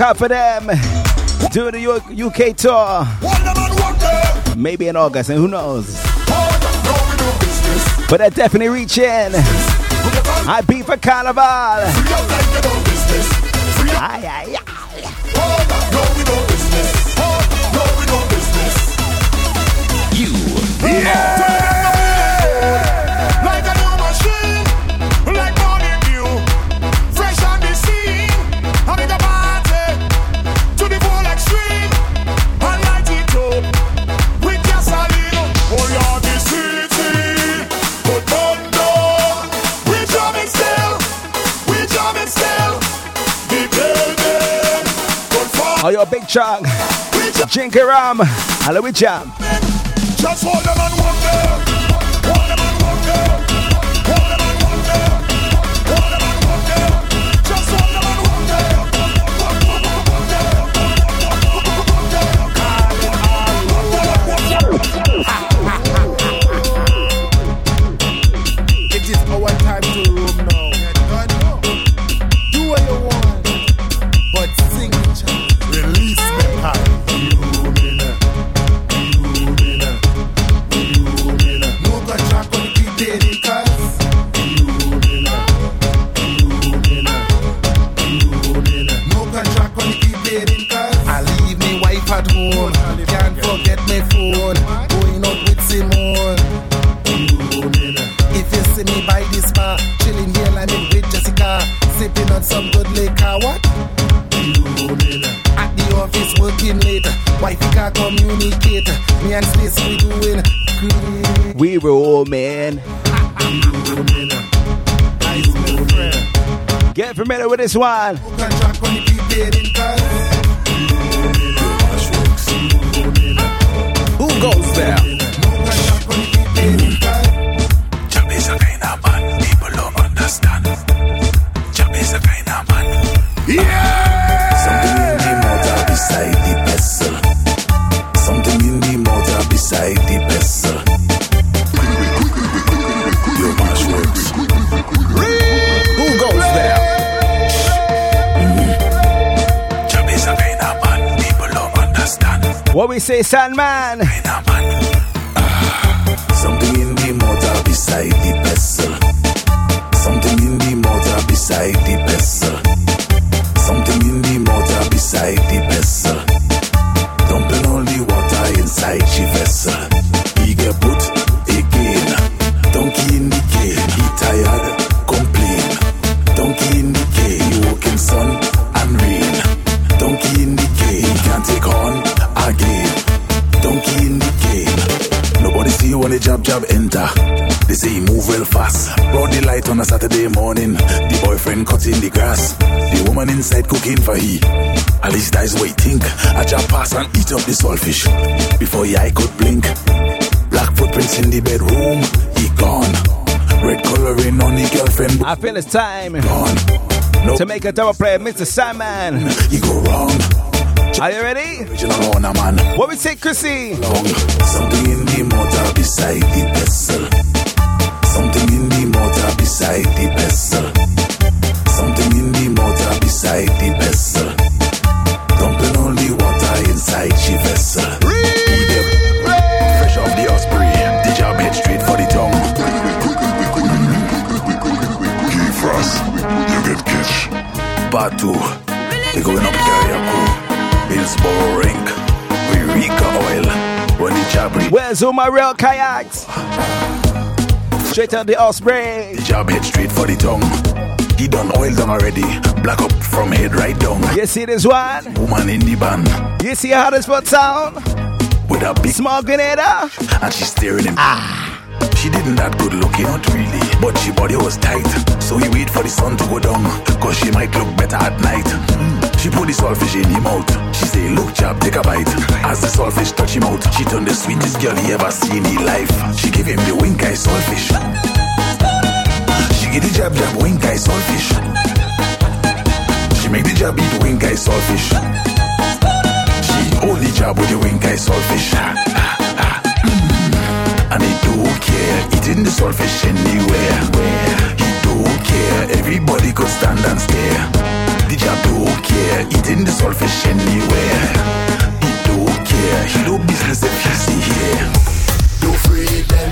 out for them. Doing the UK tour. Maybe in August, and who knows? But they're definitely reaching. I beat for Carnival. Aye, aye, aye. You. Like big chunk. Jinky Ram. We jam. Just hold them and walk there. Hold them and walk there. some good liquor. What? At the office working late. Wife can communicate. Me and Space we doing. Great. We roll, man. Get familiar with this one. Who goes there? What we say, Sandman? Something cutting the grass. The woman inside cooking for he. At least that's what he think. I jab pass and eat up the saltfish. Before he eye could blink. Black footprints in the bedroom. He gone. Red coloring on the girlfriend. I feel it's time to make a double play, Mr. Sandman. You go wrong. Are you ready? What we say, Chrissy? Long. Something in the motor beside the vessel. Something in the motor beside the vessel. Something in the motor beside the vessel. Dumping the water inside the vessel. Eat them. Fresh off the osprey. The job head straight for the tongue. Key frost, you get catch. Part two. They going up Carriacou. Hillsborough Rink. Eureka Oil. When the reach. Where's all my real kayaks? Straight out the Osprey. The job head straight for the tongue. He done oil down already. From head right down. You see this one? Woman in the band. You see how this foot sound? With a big small grenade. And she's staring him. Ah. She didn't that good looking, not really. But she body was tight. So he wait for the sun to go down. Cause she might look better at night. Mm. She put the saltfish in him mouth. She say, look chap, take a bite. As the saltfish touch him out, she turned the sweetest girl he ever seen in life. She gave him the wink eye saltfish. She give the jab jab wink eye saltfish. She make the jab eat wink eye saltfish. She only jab with the wink eye saltfish. And he don't care, eating the saltfish anywhere. He don't care, everybody could stand and stare. The jab don't care, eating the saltfish anywhere. He don't care, he do business if he see here. You free them,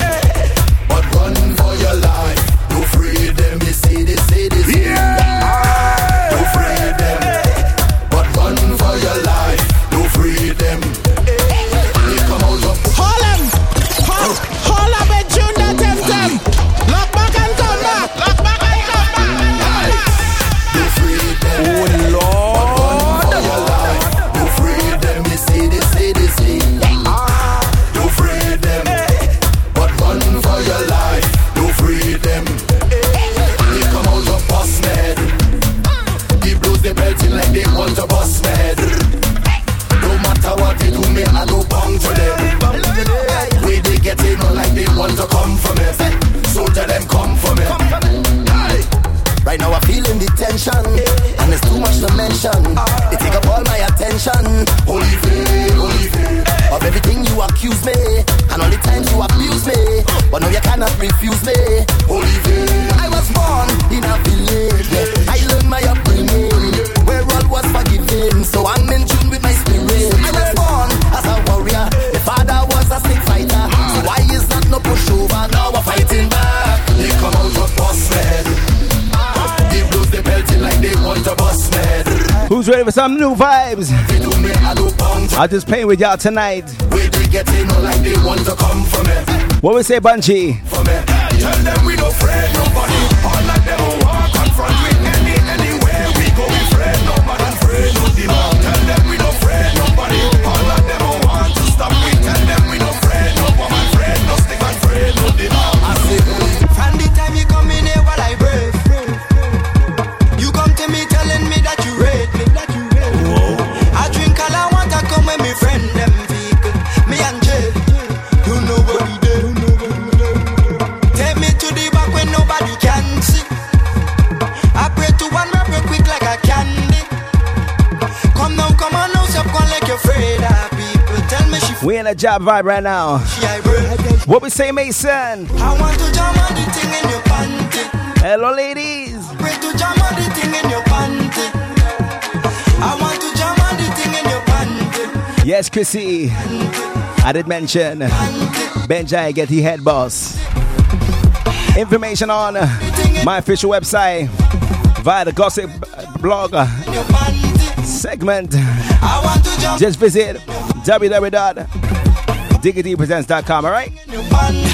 but run for your life. You free them, you see this, see this. Yeah. And there's too much to mention. They take up all my attention. Holy faith, holy Of everything you accuse me And all the times you abuse me. But now you cannot refuse me. Holy faith Ready for some new vibes? I'll just play with y'all tonight. What we say, Bunji? Job vibe right now. What we say, Mason? I want to jam on the thing in your panty. Hello, ladies. Pray to jam on the thing in your panty. I want to jam on the thing in your panty. Yes, Chrissy. I did mention Benjai get the head boss. Information on my official website via the gossip blog segment. Just visit www.diggitypresents.com, alright? Oh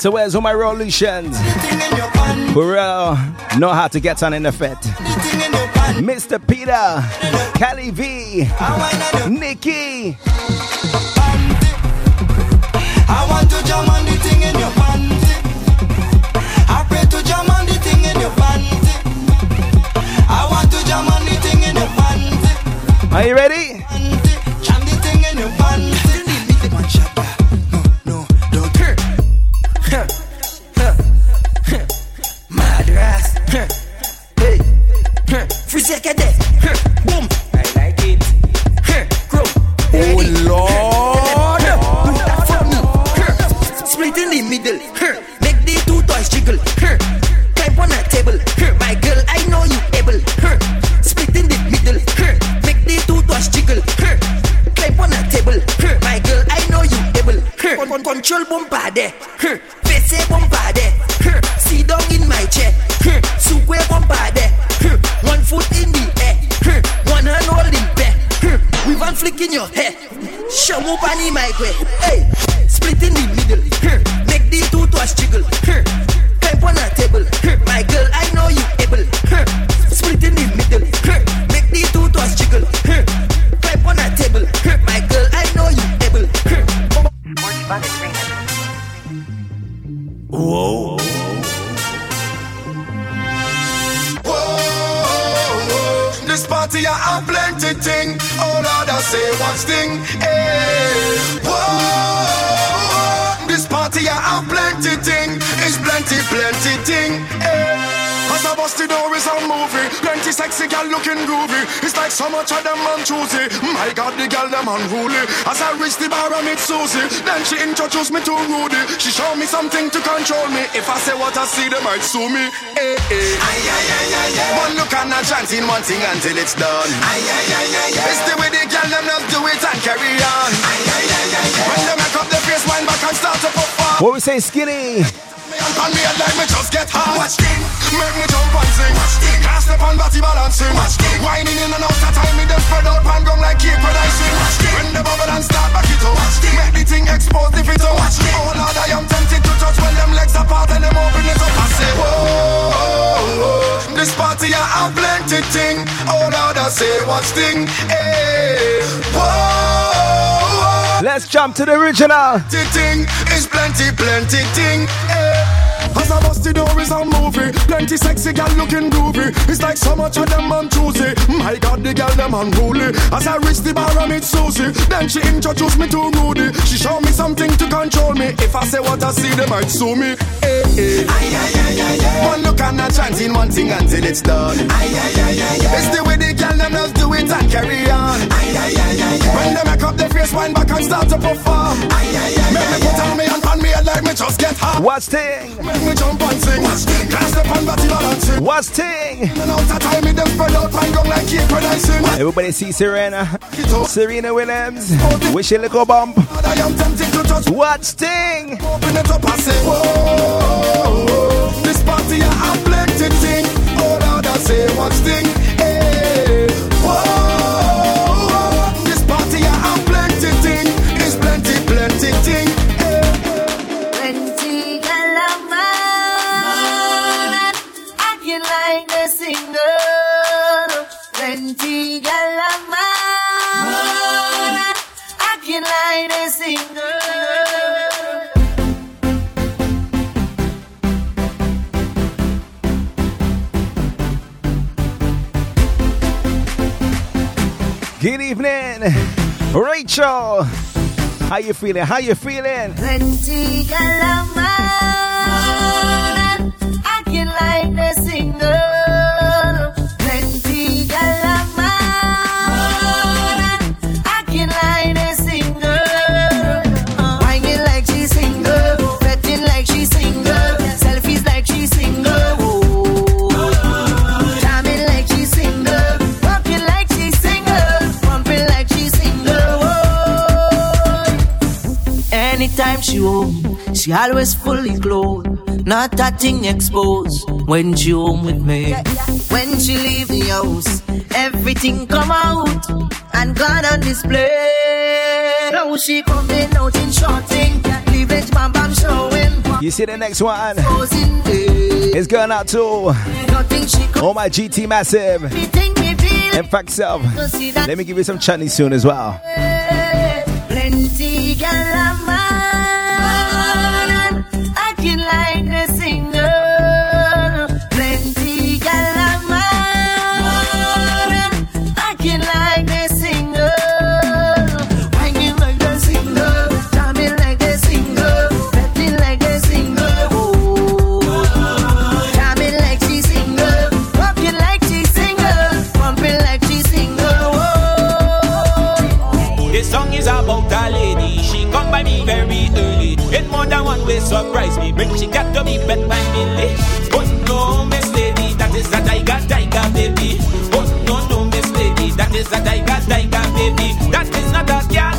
So where's all my revolutions? Real know how to get on in the fit? Mr. Peter, Cali V, Nikki. I want to jam on the thing in your panty. I pray to jam on the thing in your panty. I want to jam on the thing in your panty. Are you ready? As I bust the door is a movie. Plenty sexy gal looking groovy. It's like so much of them man choosy My God, the gal them unruly. As I reach the bar I meet Susie. Then she introduced me to Rudy. She showed me something to control me. If I say what I see, they might sue me. Eh, eh. Aye, aye, aye, aye, aye. One look and a chanting one thing until it's done. Aye, aye, aye, aye, aye. It's the way the gal them just do it and carry on. Aye, aye, aye, aye, aye. When they make up their face, wind back and start to perform. What we say, skinny? Me and me head like me just get hard. Watch thing, make me jump and sing. Watch thing, can't step on body balancing. Watch thing, whining in and out of time, me them spread out pan gum like cake when I. Watch thing, when the bubble and start back it up. Watch thing, make the thing expose the fit up. Watch thing, oh Lord, I am tempted to touch when them legs apart and them open it up. I say, whoa, this party I have plenty thing. Oh Lord, I say, watch thing, hey, whoa. Let's jump to the original. Thing is plenty, plenty thing. Eh. As I bust the door is a movie. Plenty sexy gal looking groovy. It's like so much of them man choosy. My God, the gal them unruly. As I reach the bar I meet Susie. Then she introduced me to Rudy. She showed me something to control me. If I say what I see, they might sue me. Eh, eh. Aye, aye, aye, aye, aye. One look and a chanting one thing until it's done. Aye, aye, aye, aye, aye. It's the way the gal them just do it and carry on. Aye, aye, aye, aye, aye. When they make up their face, wind back and start to perform. Aye, aye, aye, Make me put on me and pan me head like me just get hot What's thing? Me jump and sing. Can't step on body balancing. What's ting? And out of time, me them spread out and like I sing. Everybody see Serena. Serena Williams. Wish you little bump. I am tempted to touch. What's ting? Open it up and say, whoa. This party have plenty thing. Oh Lord, I say what's thing. singer. Good evening, Rachel. How you feeling? How you feeling? I can like singer. she home, she always fully clothed, not that thing exposed when she home with me. When she leave the house, everything come out and gone on display. Now she coming out in shorting, cleavage bam bam showing. You see the next one. It's going out to all my GT Massive. And fact, self. Let me give you some chutney soon as well. surprise me. Make she got to be bad by Millie. But no, Miss Lady, that is a tiger, tiger baby. But no, no, Miss Lady, that is a tiger, tiger baby. That is not a cat.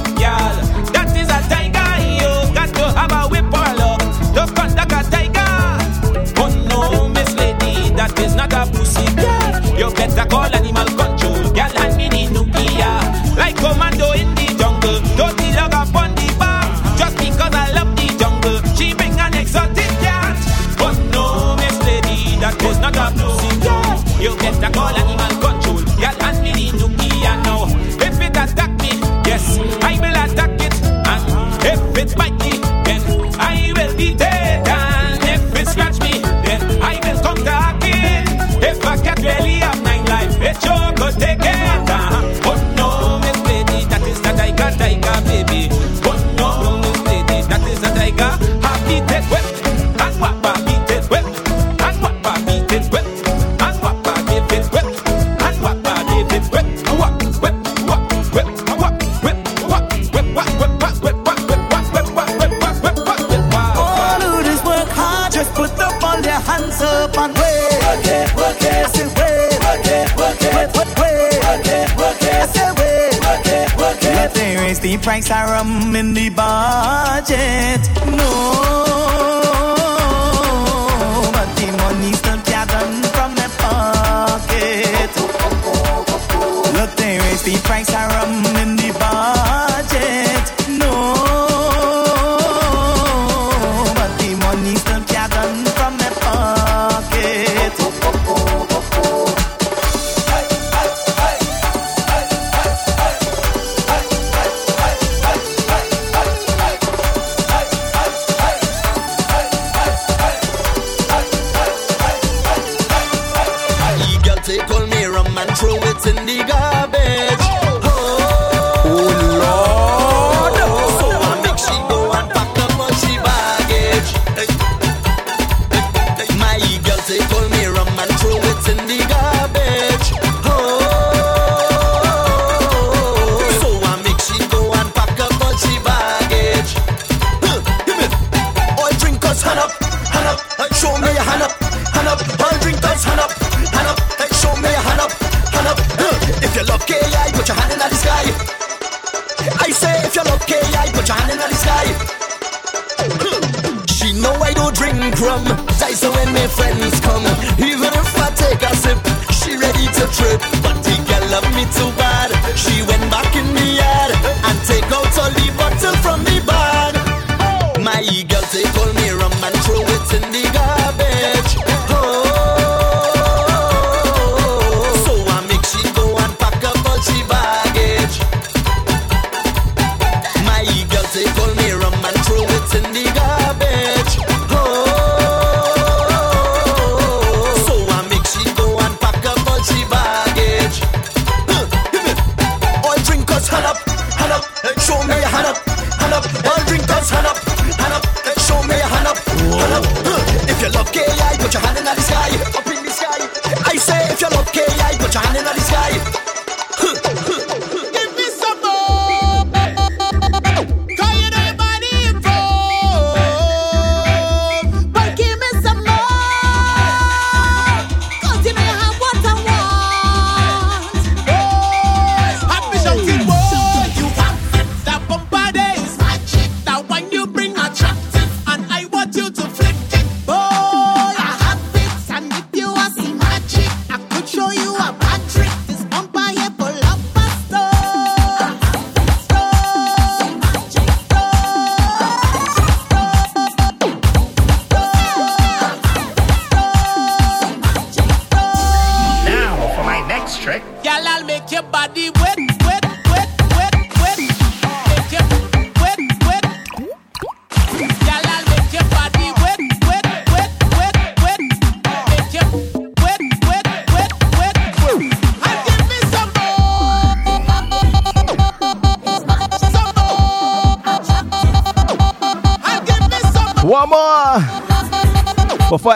price are rum in the budget. No.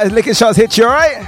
His licking shots hit you, alright?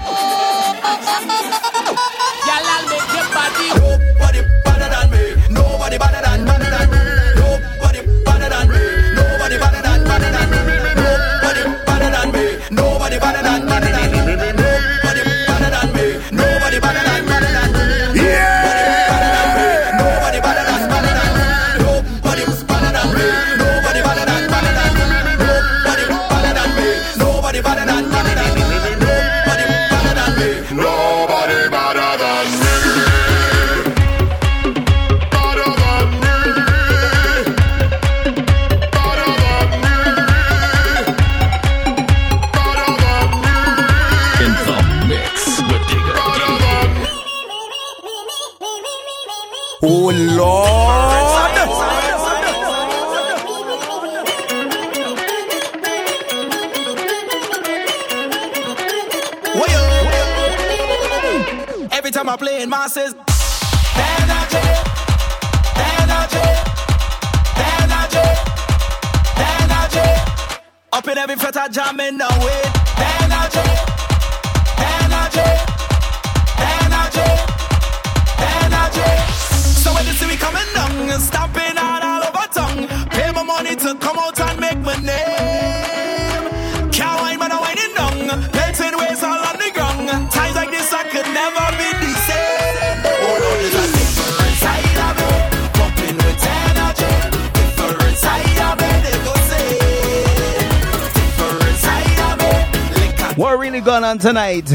Going on tonight?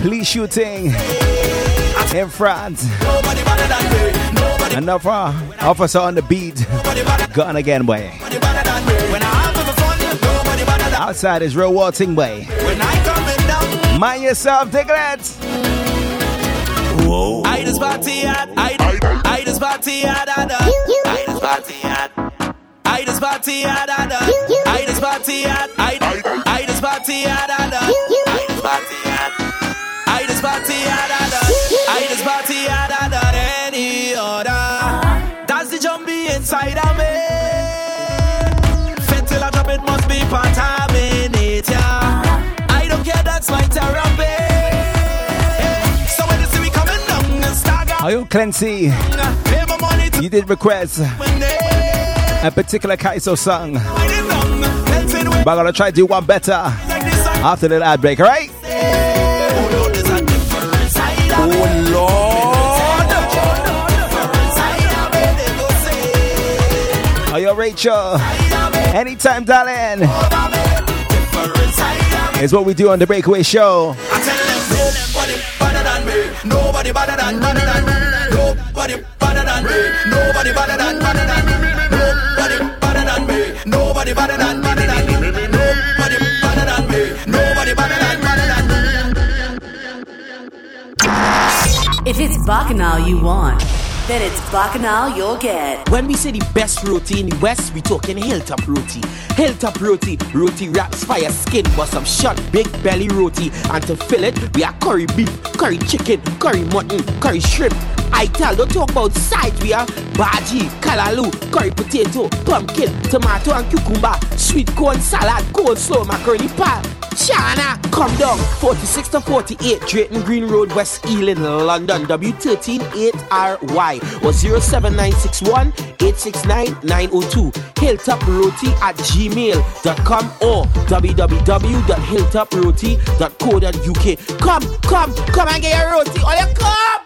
Police shooting in France. Nobody better than me. Nobody Enough uh, officer on the beat. Gone again, boy. better than me. When I have the fun, nobody better than Outside is real war thing, boy. When I coming down, Mind yourself, Diglett. Whoa. I just party at, I, I just party at, I, just party at. I just party at, I just party at, inside of me. Fit till I drop it must be contaminated. yeah. I don't care, that's my therapy. So when you see me coming down and stagger, Are you Clancy? pay my money to You did request a particular Kaiso song. But I'm gonna try to do one better after the ad break, alright? Are you Rachel? Anytime, darling. It's what we do on the Breakaway Show. better than. Nobody better than better than me. Nobody better than. Nobody better than me. Nobody better than me. Nobody better than better than me. Nobody better than me. Nobody better than better than me. If it's Bacchanal you want, then it's Bacchanal you'll get. When we say the best roti in the West, we talking hilltop roti. Hilltop roti, roti wraps, fire skin, but some short, big belly roti. And to fill it, we have curry beef, curry chicken, curry mutton, curry shrimp, I tell, don't talk about side we are Baji, kalaloo, curry potato, pumpkin, tomato and cucumber, sweet corn salad, coleslaw, macaroni pie. Shana, come down. 46 to 48 Drayton Green Road, West Ealing, London. W138RY or 07961 869 902. Hilltop Roti at gmail.com or www.hilltoproti.co.uk. Come, come, come and get your roti. Oh, All you come!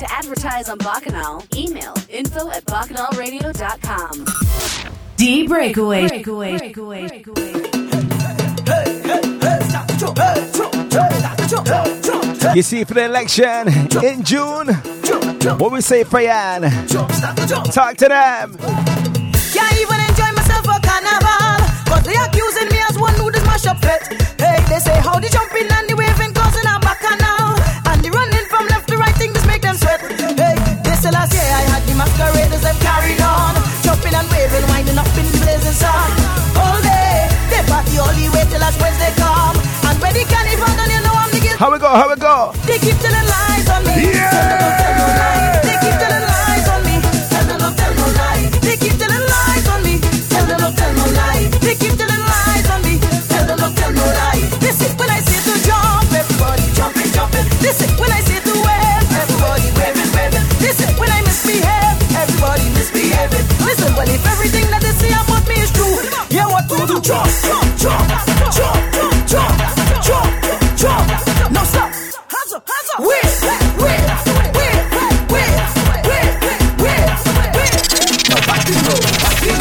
To advertise on Bacchanal, email info at bacchanalradio.com. D Breakaway. Breakaway. Breakaway. You see, for the election in June, what we say, Fayan? Talk to them. Can't even enjoy myself for carnival. Cause they accusing me as one who does mash up it. Hey, they say how the jumping and the waving them sweat. Hey, this last year I had the masqueraders them carried on. Jumping and waving, winding up in the blazing sun. All day, they party all the way till last Wednesday come. And when the carnival done, you know I'm the guilty. How we go? How we go? They keep telling lies on me. Yeah. jump, jump, jump, jump, jump, jump, jump. Stop. Hands up, hands up. Back back. Yeah,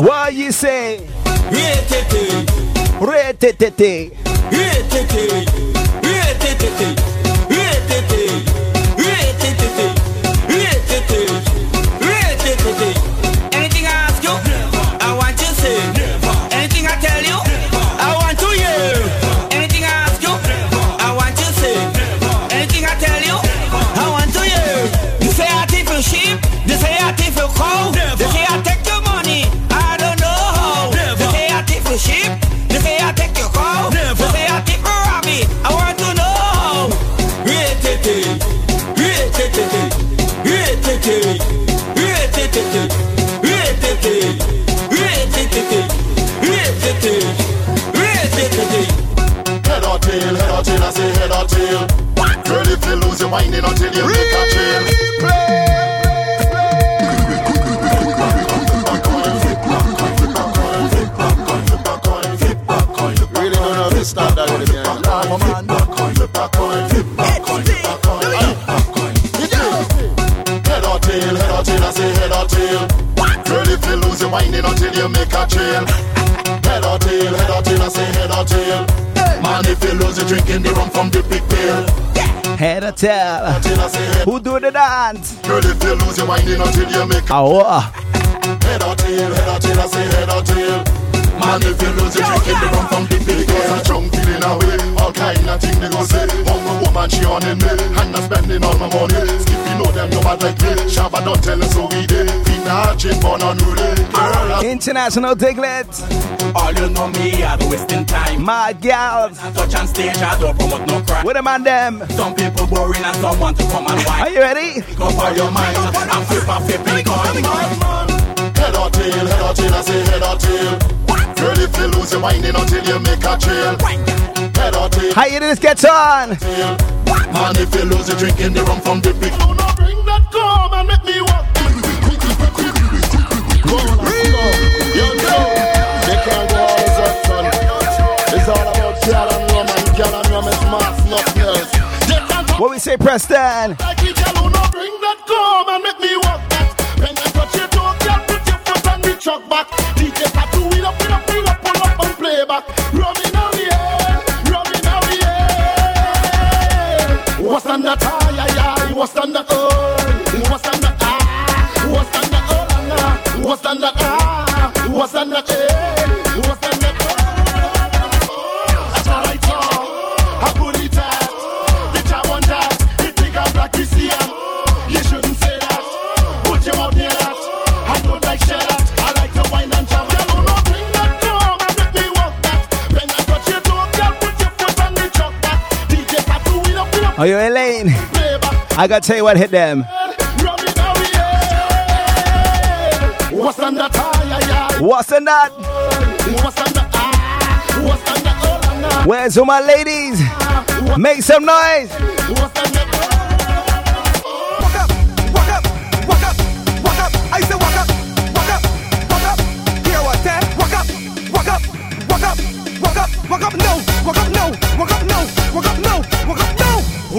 yeah, you say? Yeah. Tété. whining until you really make a chill. I say head or until you make a chill. Head or tail, head or tail, I say head or tail. Man, if you lose, you're drinking the rum from the big pill. Head or tail. Who do the dance? Girl, if you lose your until you make a Oh, uh, Head or tail, head or tail, I say head or tail. Man, if you lose your drinking the rum from the big Because I'm drunk feeling away All kind of thing they go say One woman she on in me And I'm spending all my money Skippy know them no bad like me Shabba don't tell us so we did Fina chin born on Rudy International Diglett. All you know me, I do wasting time. My gals. I touch on stage, I don't promote no crap. With them and them. Some people boring and some want to come and wine. Are you ready? Go for your mind and flip and flip it on. Head or tail, head or tail, I say head or tail if you lose your winding until you make a trail Head or tail, How you do this gets on? Man, if you lose your drinking the rum from the big No, no, bring that come and make me walk Go, go. Yo, yo. They can't go all this up, son. It's all about gal and rum and gal and rum is mass, nothing else. They can't go What we say, Preston? like it, gal who no bring that come and make me walk that. When I touch your toe, gal, put your foot on the truck back. Pull up and play back. Rum in the air. What's on that yeah, what's on oh, what's on ah, what's on oh, la. what's on ah, what's on I gotta tell you what hit them. What's on that? What's on that? Where's all my ladies? Make some noise.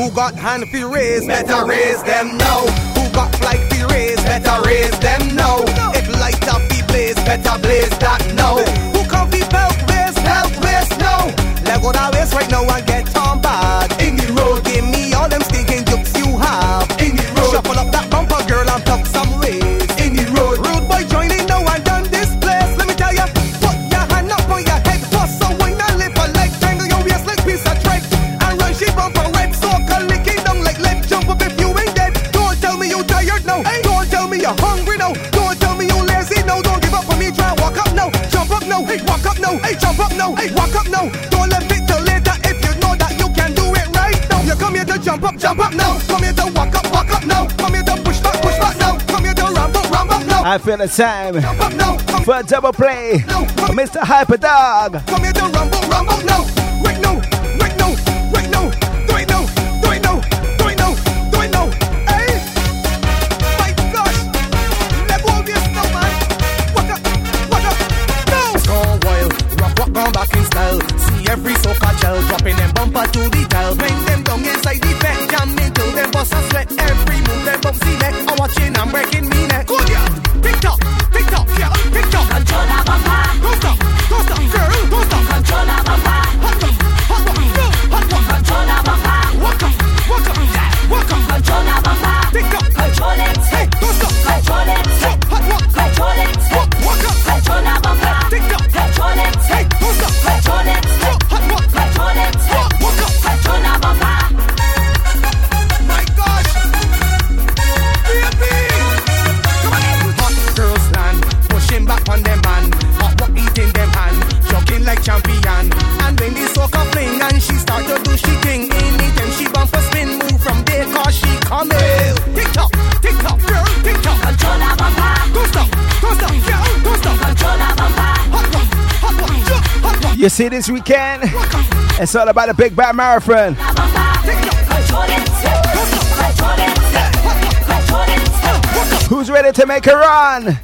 Who got hand fi raise, better raise them now. Who got flight fi raise, better raise them now. If light up fi blaze, better blaze that now. Who can fi help raise, help raise now. Let go that waist right now and get on bad. I feel the time for a double play, Mr. Hyperdog. Come here to rumble, rumble, no. You see this weekend? It's all about the Big Bad Marathon. Who's ready to make a run?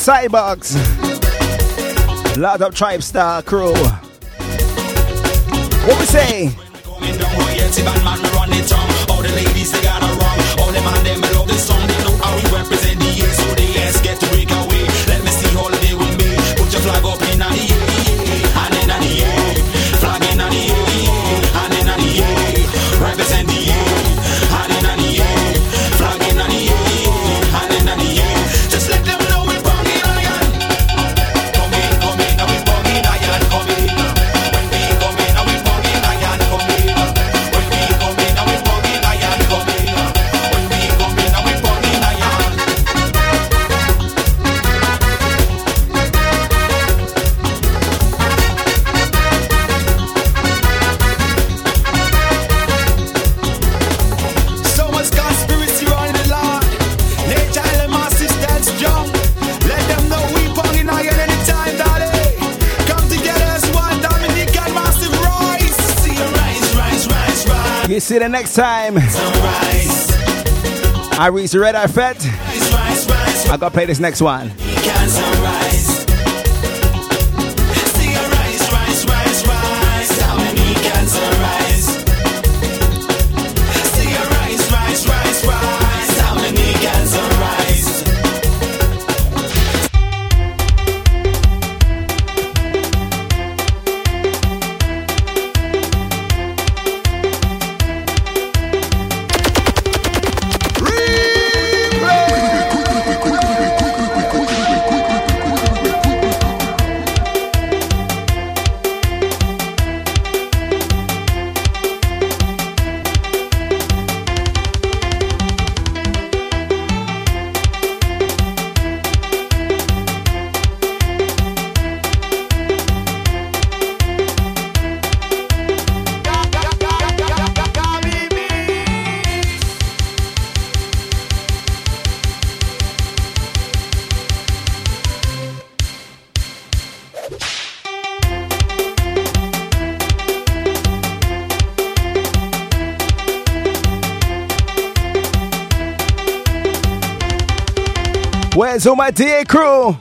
Cyborgs. Locked up Tribe Star crew. What we say? All the ladies they got a wrong. All. See you the next time. I reach the red eye fat. I gotta play this next one. Where's all my dear crew?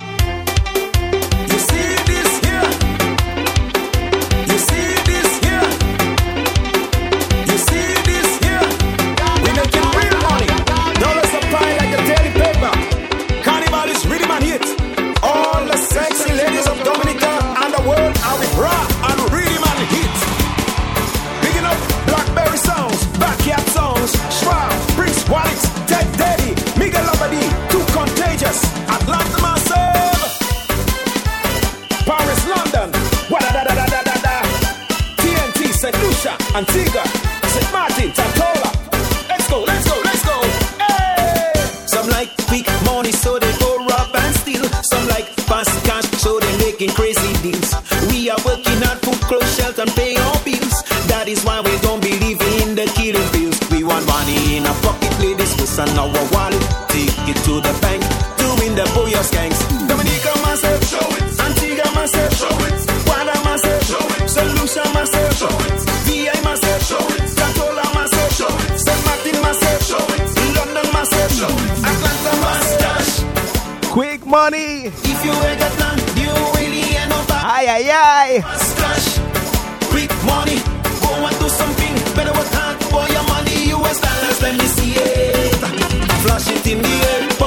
Antigua, St. Martin, Tantoa. money. If you ain't got none, you really end up. Aye, aye, aye. Splash, quick money. Go and do something. Better with hard for your money. US dollars, let me see it. Flash it in the air.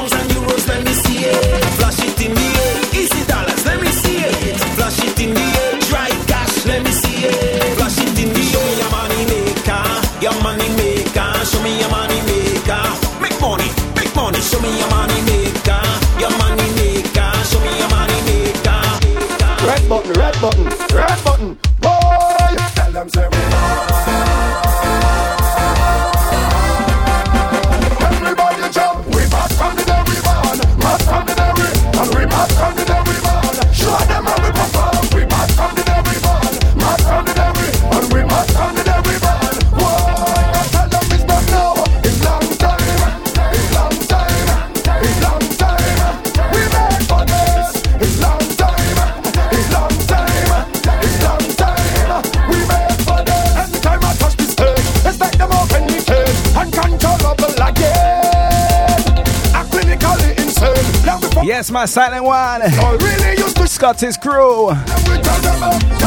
my silent one. Really Scottish crew.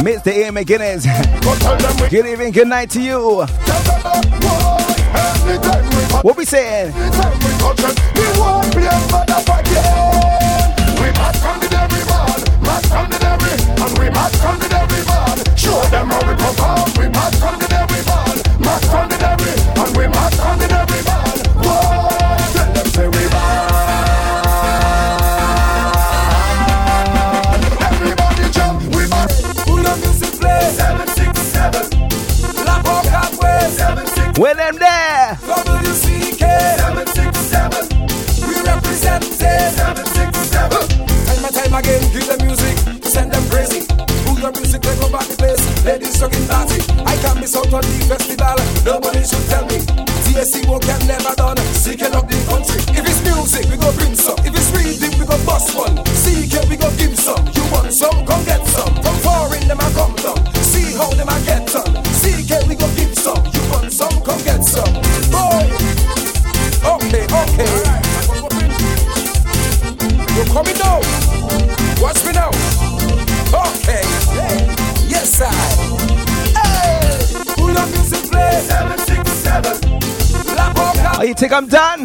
Mr. A. McGuinness. Good evening, good night to you. What we saying? Show them how we perform, we must only festival. Nobody should tell me. TSC work can never done. Seeking up the country. If it's music, we go. think I'm done.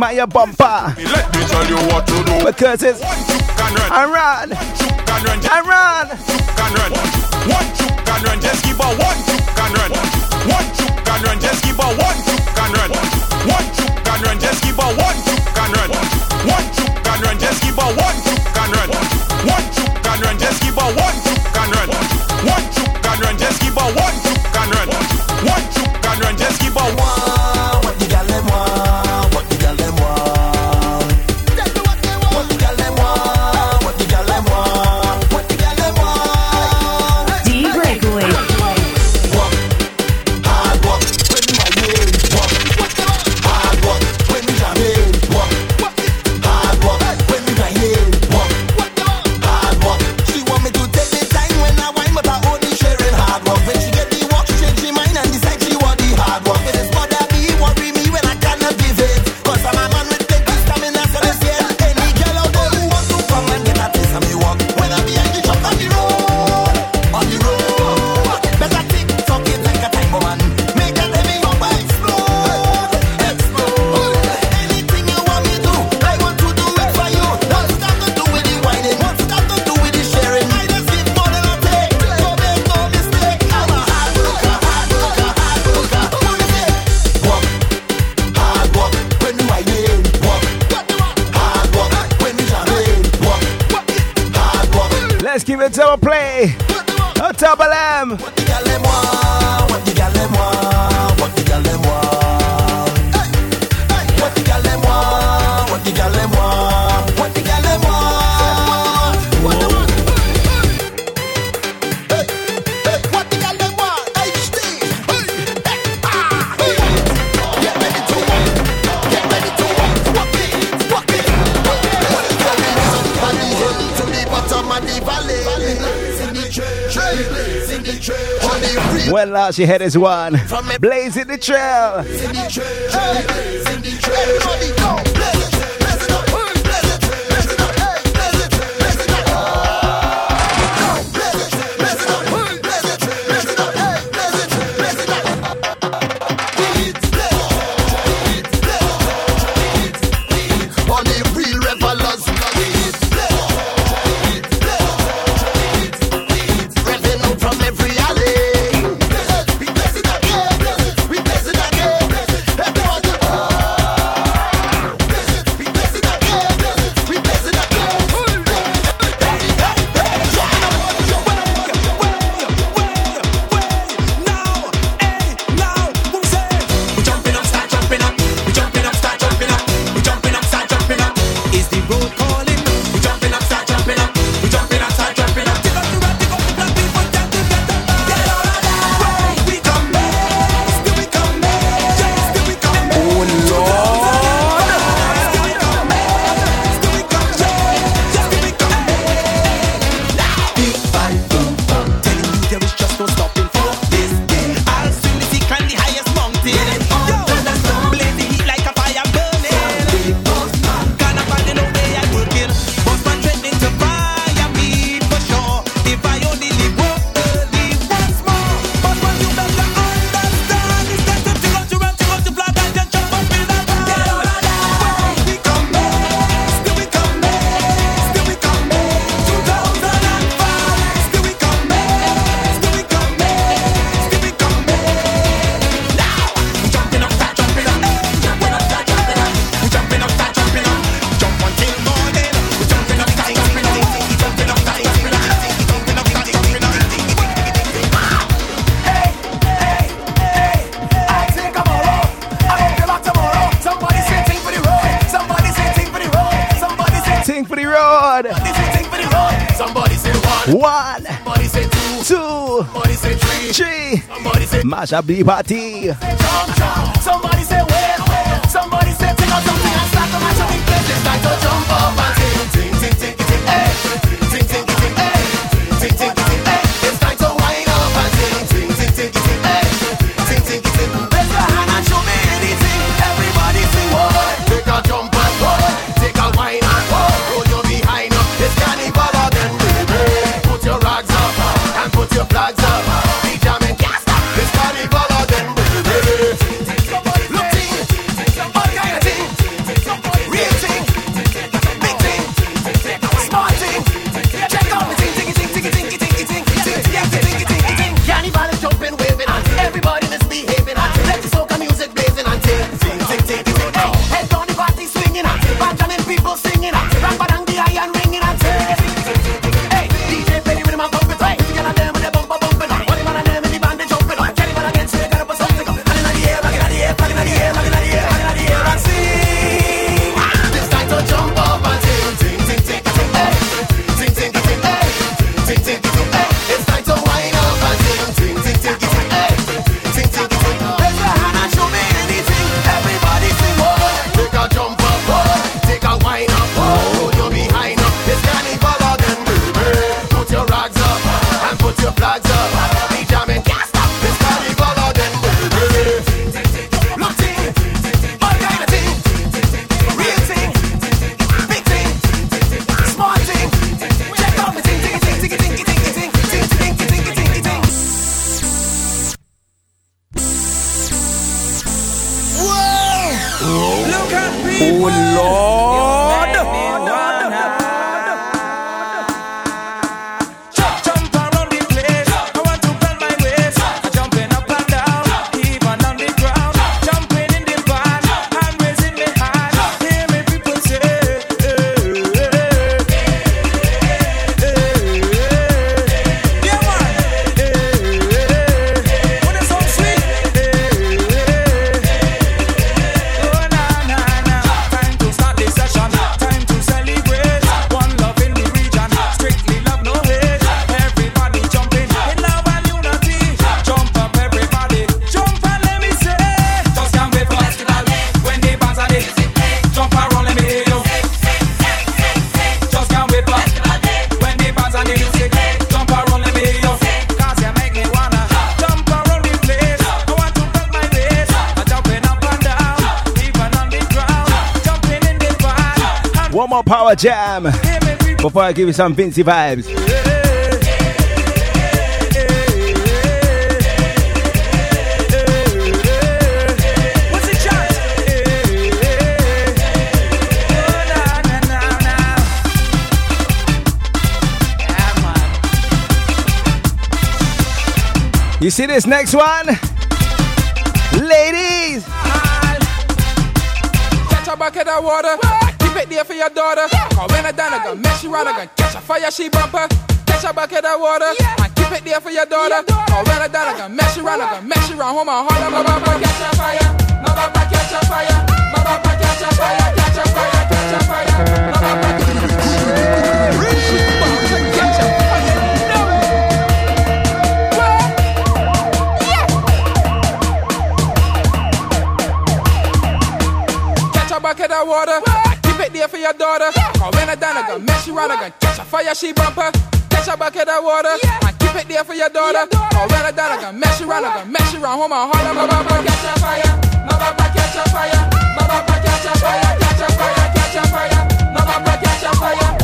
Maya Bumper. Let me tell you what to do. Because it's Iran. Double M. Well, now she had is one. Blazing the trail. Blazing the trail. Hey. Blazing the trail. Everybody go. Sasha B. Party. Jam before I give you some Vincy vibes. You see this next one? Ladies! Catch a bucket of water. There for your daughter. Cause when I done, I gonna mess you. I gonna catch a fire, she bumper. Catch a bucket of water. And keep it there for your daughter. Cause when I done, I gonna mess you. I gonna mess you around. Hold my heart. My bumper catch a fire. My catch a fire. My catch a fire. Catch a fire. Catch a fire. My catch a Catch a bucket of water. For your daughter. Cause when I done, I gonna mess you around. I catch a fire, she bumper. Catch a bucket of water. And keep it there for your daughter. Cause when I done, I gonna mess you around. I gonna mess you around. Hold my heart. My bumper catch a fire. My bumper catch a fire. My bumper catch a fire. Catch a fire. Catch a fire. My bumper catch a fire.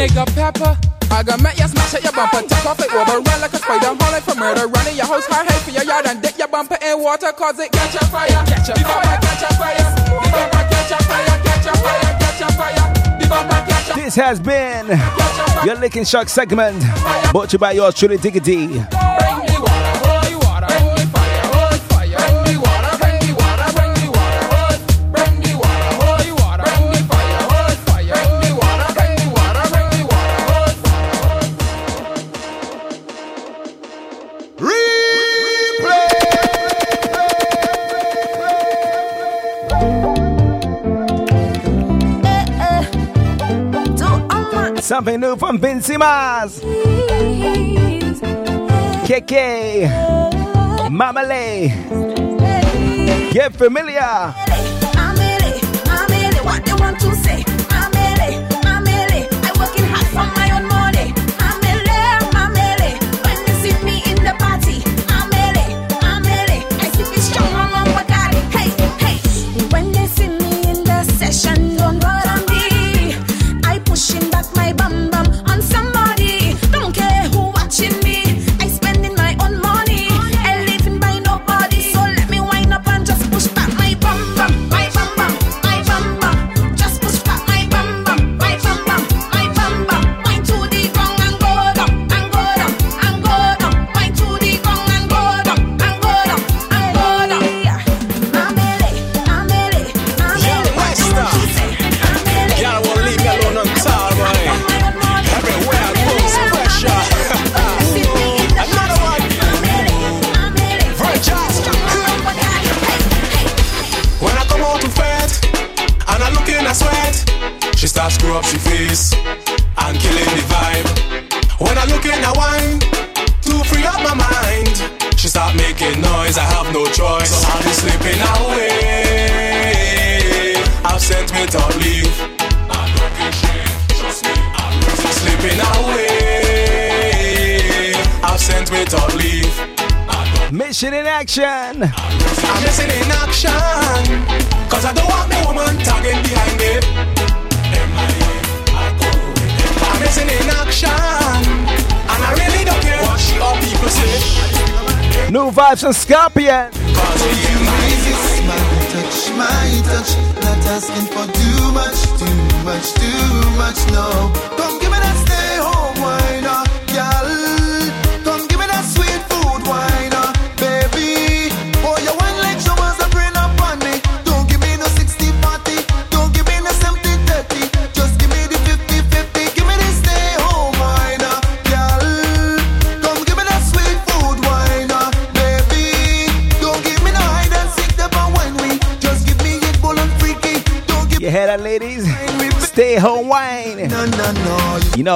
Nigga pepper. I gonna make you smash at your bumper, take off it over, run like a spider, hauling for murder, running your house high, high for your yard, and dip your bumper in water, cause it catch a fire, catch a fire, catch a fire, the bumper catch a fire, catch a fire, catch a fire, the bumper catch a This has been your Licking Shock segment brought to you by yours truly Diggity. Something new from Vincy Mas. KK. Mamale. Get familiar.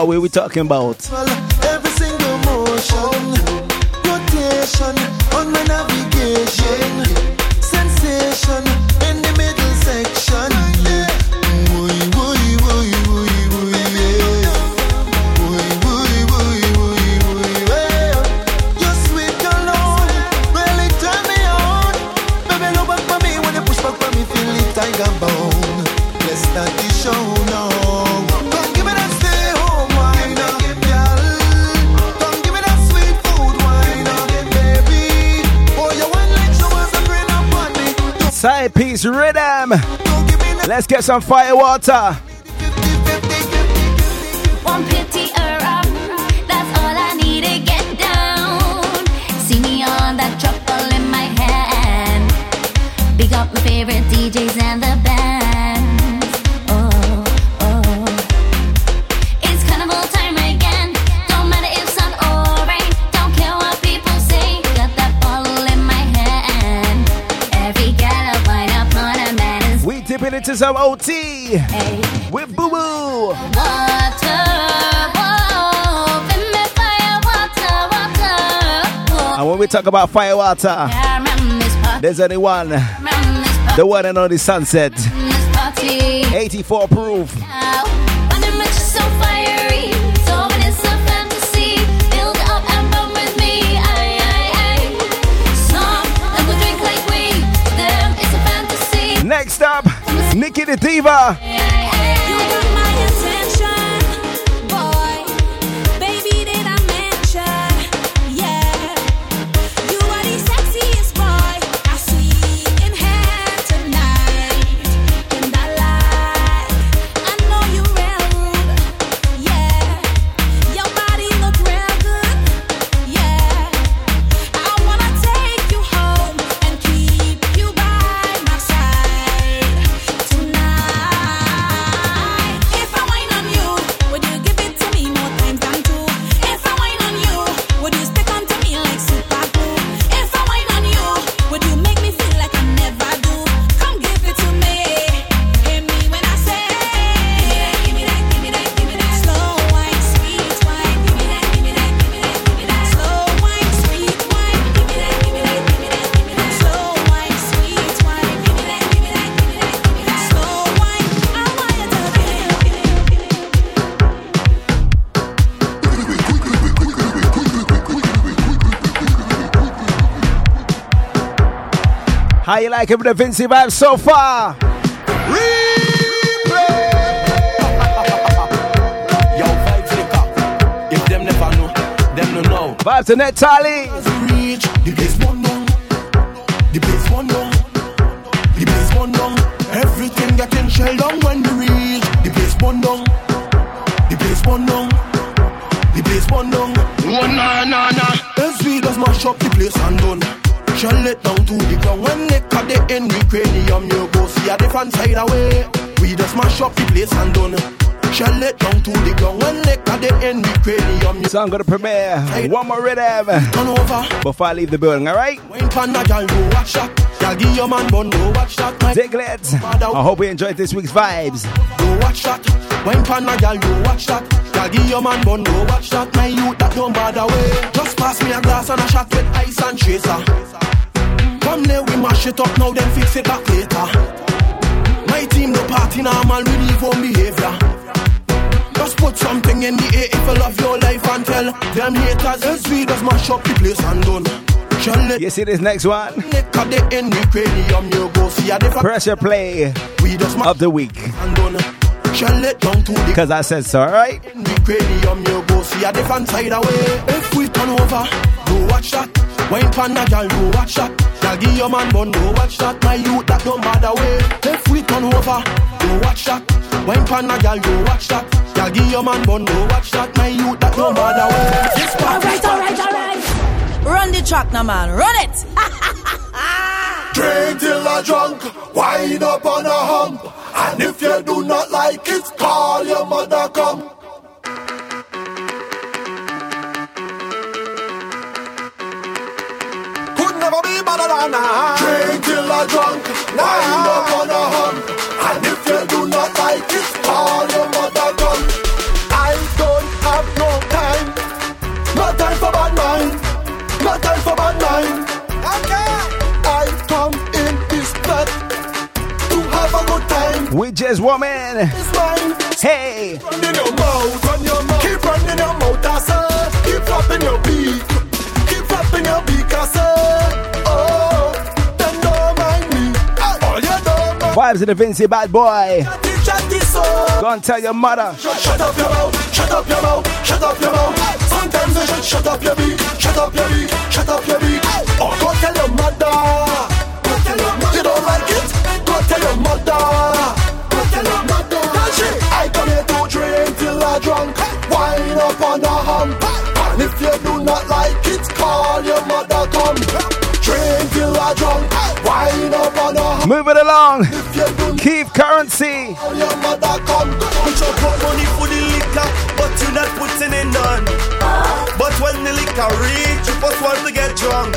What we're talking about. Every single motion, rotation on my navigation, rhythm. Let's get some fire water. Into some OT with Boo Boo. water. Whoa, give me fire, water, water. And when we talk about fire water, I remember this party. there's only one. The one and only sunset. This party. 84 proof. definitiva. How you like it with the Vincy vibe so far? Yo, vibe flicker. If them never know, them no know. To Net Tally. Go see a side away. We just mash up the place and done. Shell it down to the ground when they cut it in the cranium. So I'm gonna premiere one more rhythm before I leave the building, alright? Wine pan go watch that. Gal give your man bun watch that. Diglets, I hope you enjoyed this week's vibes. go watch that. Wine pan a gal go watch that. Gal give your man bun go watch that. My youth that don't bother way. Just pass me a glass and a shot with ice and chaser. Come there we mash it up now then fix it back later. My team no party normal we leave home behavior. Just put something in the air if you love your life and tell them haters as we just mash up the place and done. You see this next one? Cut it in the cranium, you go see a different Pressure play of the week. and done. Shall it down to the Cause I said so, alright? in the cranium, you go see a different side away. If we turn over, go watch that. Wine pan a gal, go watch that. Gal give your man bun, go watch that. My youth that don't bother way. If we turn over, go watch that. Wine pan a gal, go watch that. Gal give your man bun, go watch that. My youth that don't bother way. Party Alright, alright, alright. Run the track now, man. Run it. Drink till I drunk, wind up on a hump. And if you do not like it, call your mother come. never be better than I. Drink till I drunk, wind up on a hump. And if you do not like it, call your mother gun. I don't have no time, no time for bad mind, no time for bad mind. Okay. I come in this blood to have a good time. We just woman. It's mine. Hey. Keep running your mouth, run your mouth. Keep running your mouth, I said. Keep dropping your beat. Vibes of the Vincy bad boy. Go and tell your mother. Shut, up your mouth, shut up your mouth, shut up your mouth. Sometimes you should shut up your beak, shut up your beak, shut up your beak. Or go tell your mother. Go tell your mother. You don't like it? Go tell your mother. Go tell your mother. Tell she, I come here to drink till I drunk. Wine up on the hump. And if you do Move it along. Keep currency. But you not putting in none. But when the liquor reach, you first want to get drunk.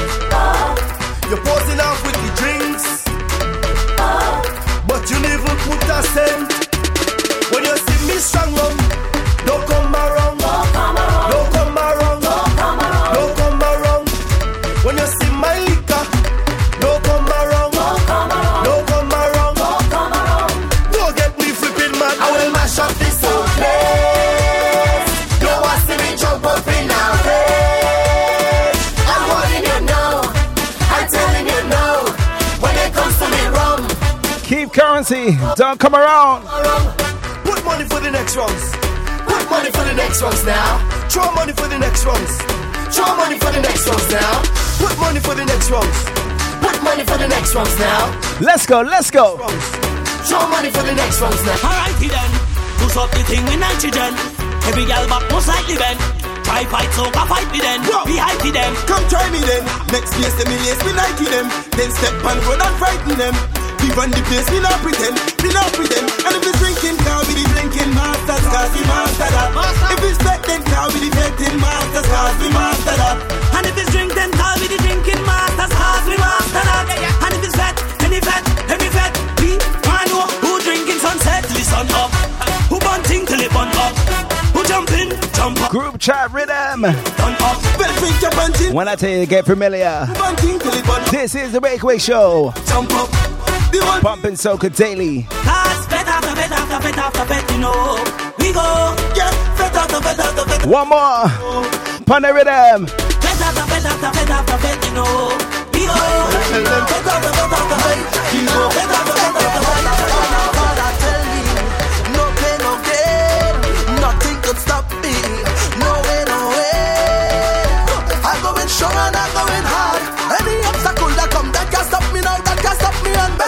You're posting off with the drinks, but you never put a cent. Keep. Don't come around. Put money for the next rounds. put money for the next ones now. Throw money for the next rounds. Throw money for the next ones now. Put money for the next rounds. Put money for the next ones now. Let's go. Let's go. Throw money for the next ones now. Alrighty then, push up the thing with nitrogen. Every girl back most likely bend. Try fight so go fight me then. Be hypey them. Come try me then. Next place them in lace me Nike them. Then step on road and frighten them. We run the place, we not pretend, we not pretend. And if it's drinking, car we the drinking masters, cause we master that. If it's bet, then car we the betting masters, cause we master that. And if it's drink, then call me the drinking masters, cause we master that. And if it's fat, any fat, every fat, we man know who drinking sunset till the sun up. Who bunting till it bun up. Who jumping, jump up. Group chat rhythm. Done up. Well, drink your bunting, When I tell you to get familiar, bunting till it bun up. this is the Breakaway Show. Jump up. One Pumping Soca Daily. Cause bet after bet after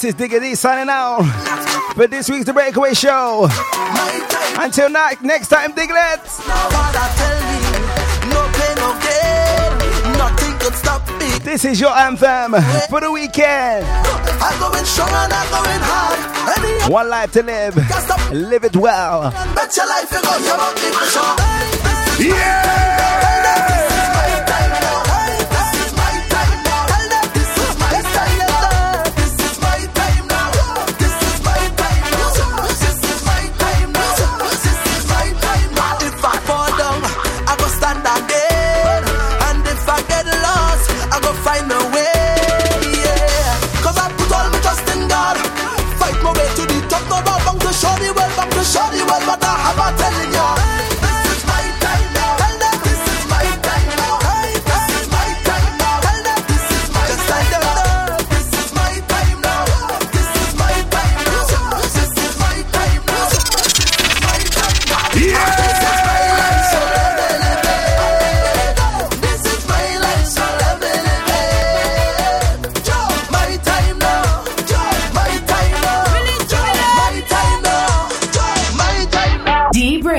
this is Digga D signing out for this week's The Breakaway Show. Until ni- next time, Diglets. Nothing could stop me. This is your anthem for the weekend. I'm going strong and I'm going hard. Any One life to live. Live it well. bet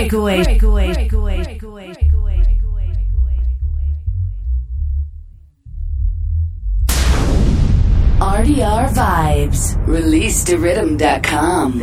Breakaway. Breakaway. Breakaway. Breakaway. RDR Vibes. Release to rhythm.com.